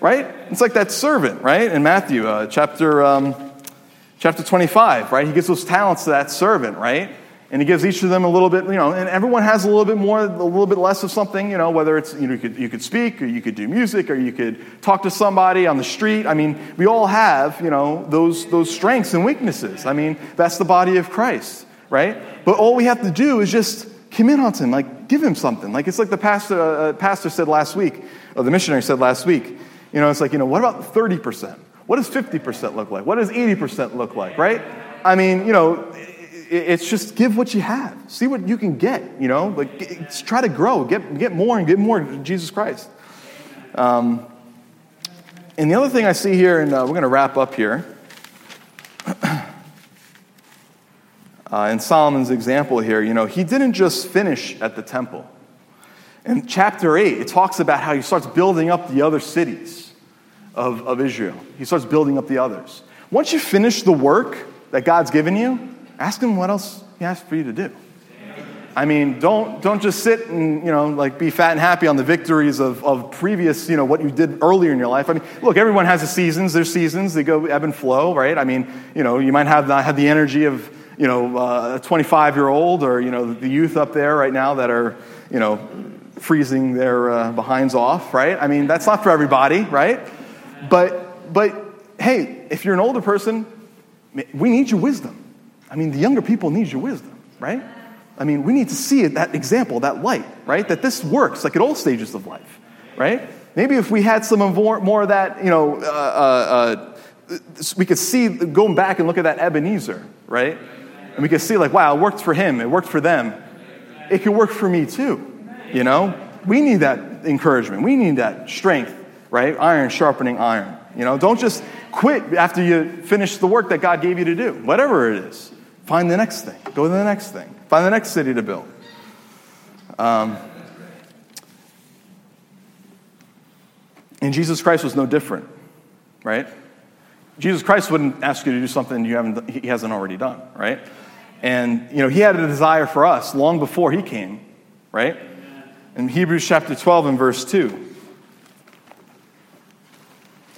right? It's like that servant, right, in Matthew uh, chapter, um, chapter 25, right? He gives those talents to that servant, right? And he gives each of them a little bit, you know, and everyone has a little bit more, a little bit less of something, you know, whether it's, you know, you could, you could speak or you could do music or you could talk to somebody on the street. I mean, we all have, you know, those, those strengths and weaknesses. I mean, that's the body of Christ, right? But all we have to do is just commit on him, like give him something. Like it's like the pastor, uh, pastor said last week, or the missionary said last week, you know, it's like, you know, what about 30%? What does 50% look like? What does 80% look like, right? I mean, you know, it's just give what you have. See what you can get, you know? Like, try to grow, get, get more and get more Jesus Christ. Um, and the other thing I see here, and uh, we're going to wrap up here. Uh, in Solomon's example here, you know, he didn't just finish at the temple. In chapter 8, it talks about how he starts building up the other cities of, of Israel. He starts building up the others. Once you finish the work that God's given you, ask him what else he has for you to do. I mean, don't, don't just sit and, you know, like be fat and happy on the victories of, of previous, you know, what you did earlier in your life. I mean, look, everyone has the seasons. There's seasons. They go ebb and flow, right? I mean, you know, you might have not have the energy of, you know, uh, a 25 year old or, you know, the youth up there right now that are, you know, freezing their uh, behinds off, right? I mean, that's not for everybody, right? But, but hey, if you're an older person, we need your wisdom. I mean, the younger people need your wisdom, right? I mean, we need to see that example, that light, right? That this works like at all stages of life, right? Maybe if we had some more, more of that, you know, uh, uh, uh, we could see, going back and look at that Ebenezer, right? And we could see, like, wow, it worked for him, it worked for them. It could work for me too, you know? We need that encouragement, we need that strength, right? Iron sharpening iron, you know? Don't just quit after you finish the work that God gave you to do, whatever it is. Find the next thing. Go to the next thing. Find the next city to build. Um, and Jesus Christ was no different, right? Jesus Christ wouldn't ask you to do something you haven't, he hasn't already done, right? And, you know, he had a desire for us long before he came, right? In Hebrews chapter 12 and verse 2.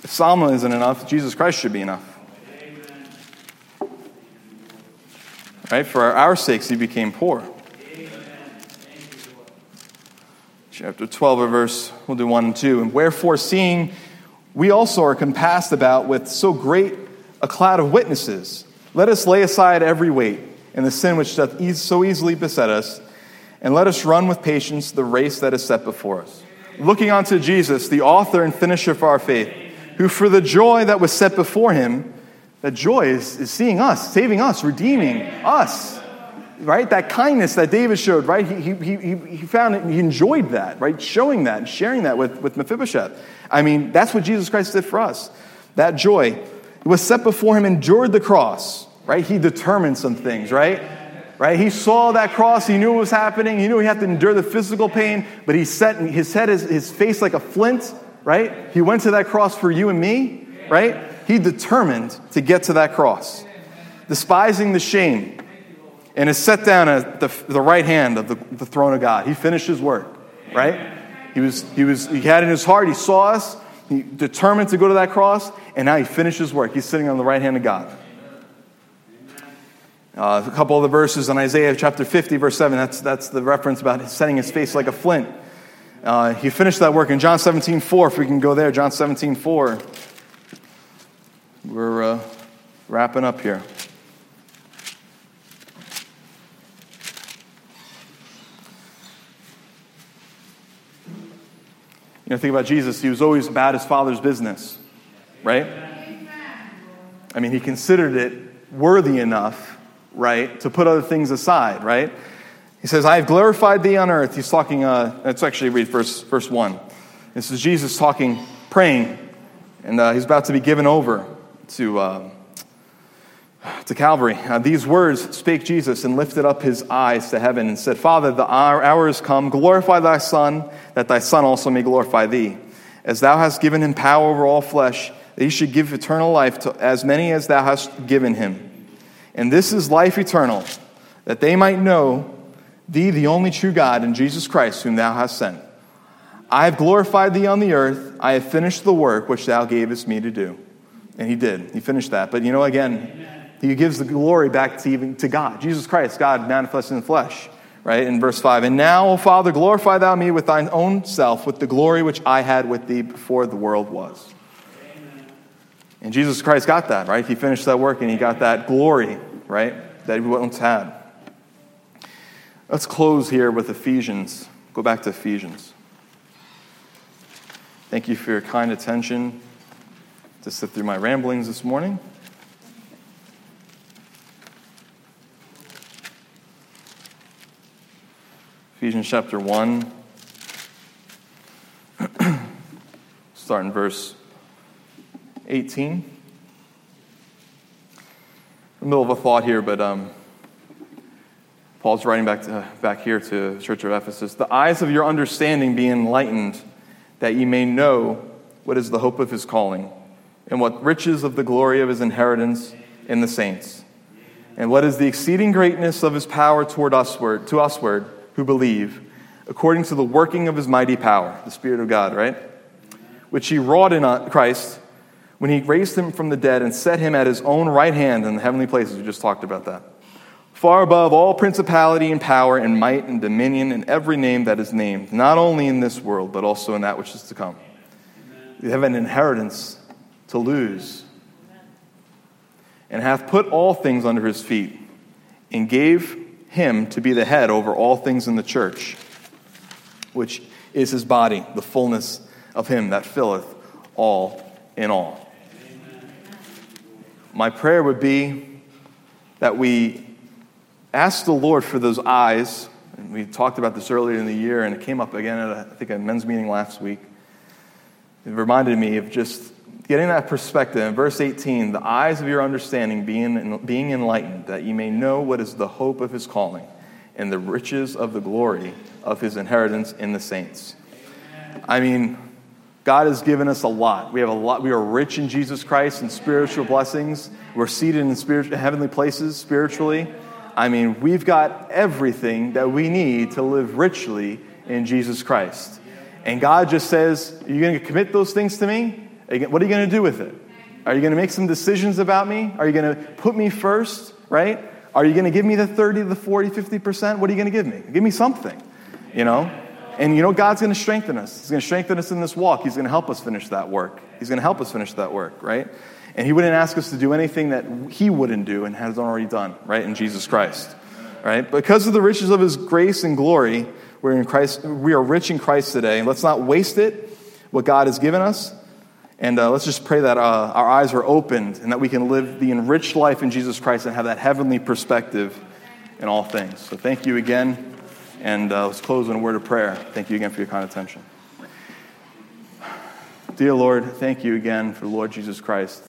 If Solomon isn't enough, Jesus Christ should be enough. Right? For our sakes, he became poor. Chapter 12, or verse, we'll do 1 and 2. And wherefore, seeing we also are compassed about with so great a cloud of witnesses, let us lay aside every weight and the sin which doth so easily beset us, and let us run with patience the race that is set before us. Looking unto Jesus, the author and finisher of our faith, who for the joy that was set before him, that joy is, is seeing us, saving us, redeeming us, right? That kindness that David showed, right? He, he, he, he found it, he enjoyed that, right? Showing that and sharing that with, with Mephibosheth. I mean, that's what Jesus Christ did for us. That joy was set before him, endured the cross, right? He determined some things, right? Right? He saw that cross. He knew what was happening. He knew he had to endure the physical pain, but he set his head, his, his face like a flint, right? He went to that cross for you and me, right? He determined to get to that cross, despising the shame, and is set down at the, the right hand of the, the throne of God. He finished his work, right? He, was, he, was, he had in his heart, he saw us, he determined to go to that cross, and now he finished his work. He's sitting on the right hand of God. Uh, a couple of the verses in Isaiah chapter 50, verse 7, that's, that's the reference about setting his face like a flint. Uh, he finished that work in John 17, 4. If we can go there, John 17, 4. We're uh, wrapping up here. You know, think about Jesus. He was always about his father's business, right? I mean, he considered it worthy enough, right, to put other things aside, right? He says, I have glorified thee on earth. He's talking, uh, let's actually read verse, verse 1. This is Jesus talking, praying, and uh, he's about to be given over to, uh, to Calvary. Uh, these words spake Jesus and lifted up his eyes to heaven and said, Father, the hour is come. Glorify thy Son, that thy Son also may glorify thee. As thou hast given him power over all flesh, that he should give eternal life to as many as thou hast given him. And this is life eternal, that they might know Thee, the only true God, and Jesus Christ, whom thou hast sent. I have glorified thee on the earth. I have finished the work which thou gavest me to do. And he did. He finished that. But you know, again, he gives the glory back to, even, to God. Jesus Christ, God manifested in the flesh. Right? In verse 5. And now, O Father, glorify thou me with thine own self, with the glory which I had with thee before the world was. And Jesus Christ got that, right? He finished that work and he got that glory, right? That he once had. Let's close here with Ephesians. Go back to Ephesians. Thank you for your kind attention to sit through my ramblings this morning. Ephesians chapter 1, start in verse 18. In the middle of a thought here, but um, Paul's writing back, to, back here to the church of Ephesus. The eyes of your understanding be enlightened, that ye may know what is the hope of his calling, and what riches of the glory of his inheritance in the saints, and what is the exceeding greatness of his power toward usward, to usward who believe, according to the working of his mighty power, the Spirit of God, right? Which he wrought in uh, Christ when he raised him from the dead and set him at his own right hand in the heavenly places. We just talked about that far above all principality and power and might and dominion and every name that is named, not only in this world, but also in that which is to come. We have an inheritance to lose. And hath put all things under his feet, and gave him to be the head over all things in the church, which is his body, the fullness of him that filleth all in all. My prayer would be that we ask the Lord for those eyes. And we talked about this earlier in the year, and it came up again at, a, I think, a men's meeting last week. It reminded me of just getting that perspective. In verse 18, the eyes of your understanding being, being enlightened, that you may know what is the hope of his calling and the riches of the glory of his inheritance in the saints. I mean, God has given us a lot. We have a lot. We are rich in Jesus Christ and spiritual blessings. We're seated in heavenly places spiritually. I mean, we've got everything that we need to live richly in Jesus Christ. And God just says, Are you going to commit those things to me? What are you going to do with it? Are you going to make some decisions about me? Are you going to put me first, right? Are you going to give me the 30, the 40, 50%? What are you going to give me? Give me something, you know? And you know, God's going to strengthen us. He's going to strengthen us in this walk. He's going to help us finish that work. He's going to help us finish that work, right? And he wouldn't ask us to do anything that he wouldn't do and has already done, right, in Jesus Christ. Right? Because of the riches of his grace and glory, we're in Christ, we are rich in Christ today. Let's not waste it, what God has given us. And uh, let's just pray that uh, our eyes are opened and that we can live the enriched life in Jesus Christ and have that heavenly perspective in all things. So thank you again. And uh, let's close in a word of prayer. Thank you again for your kind attention. Dear Lord, thank you again for the Lord Jesus Christ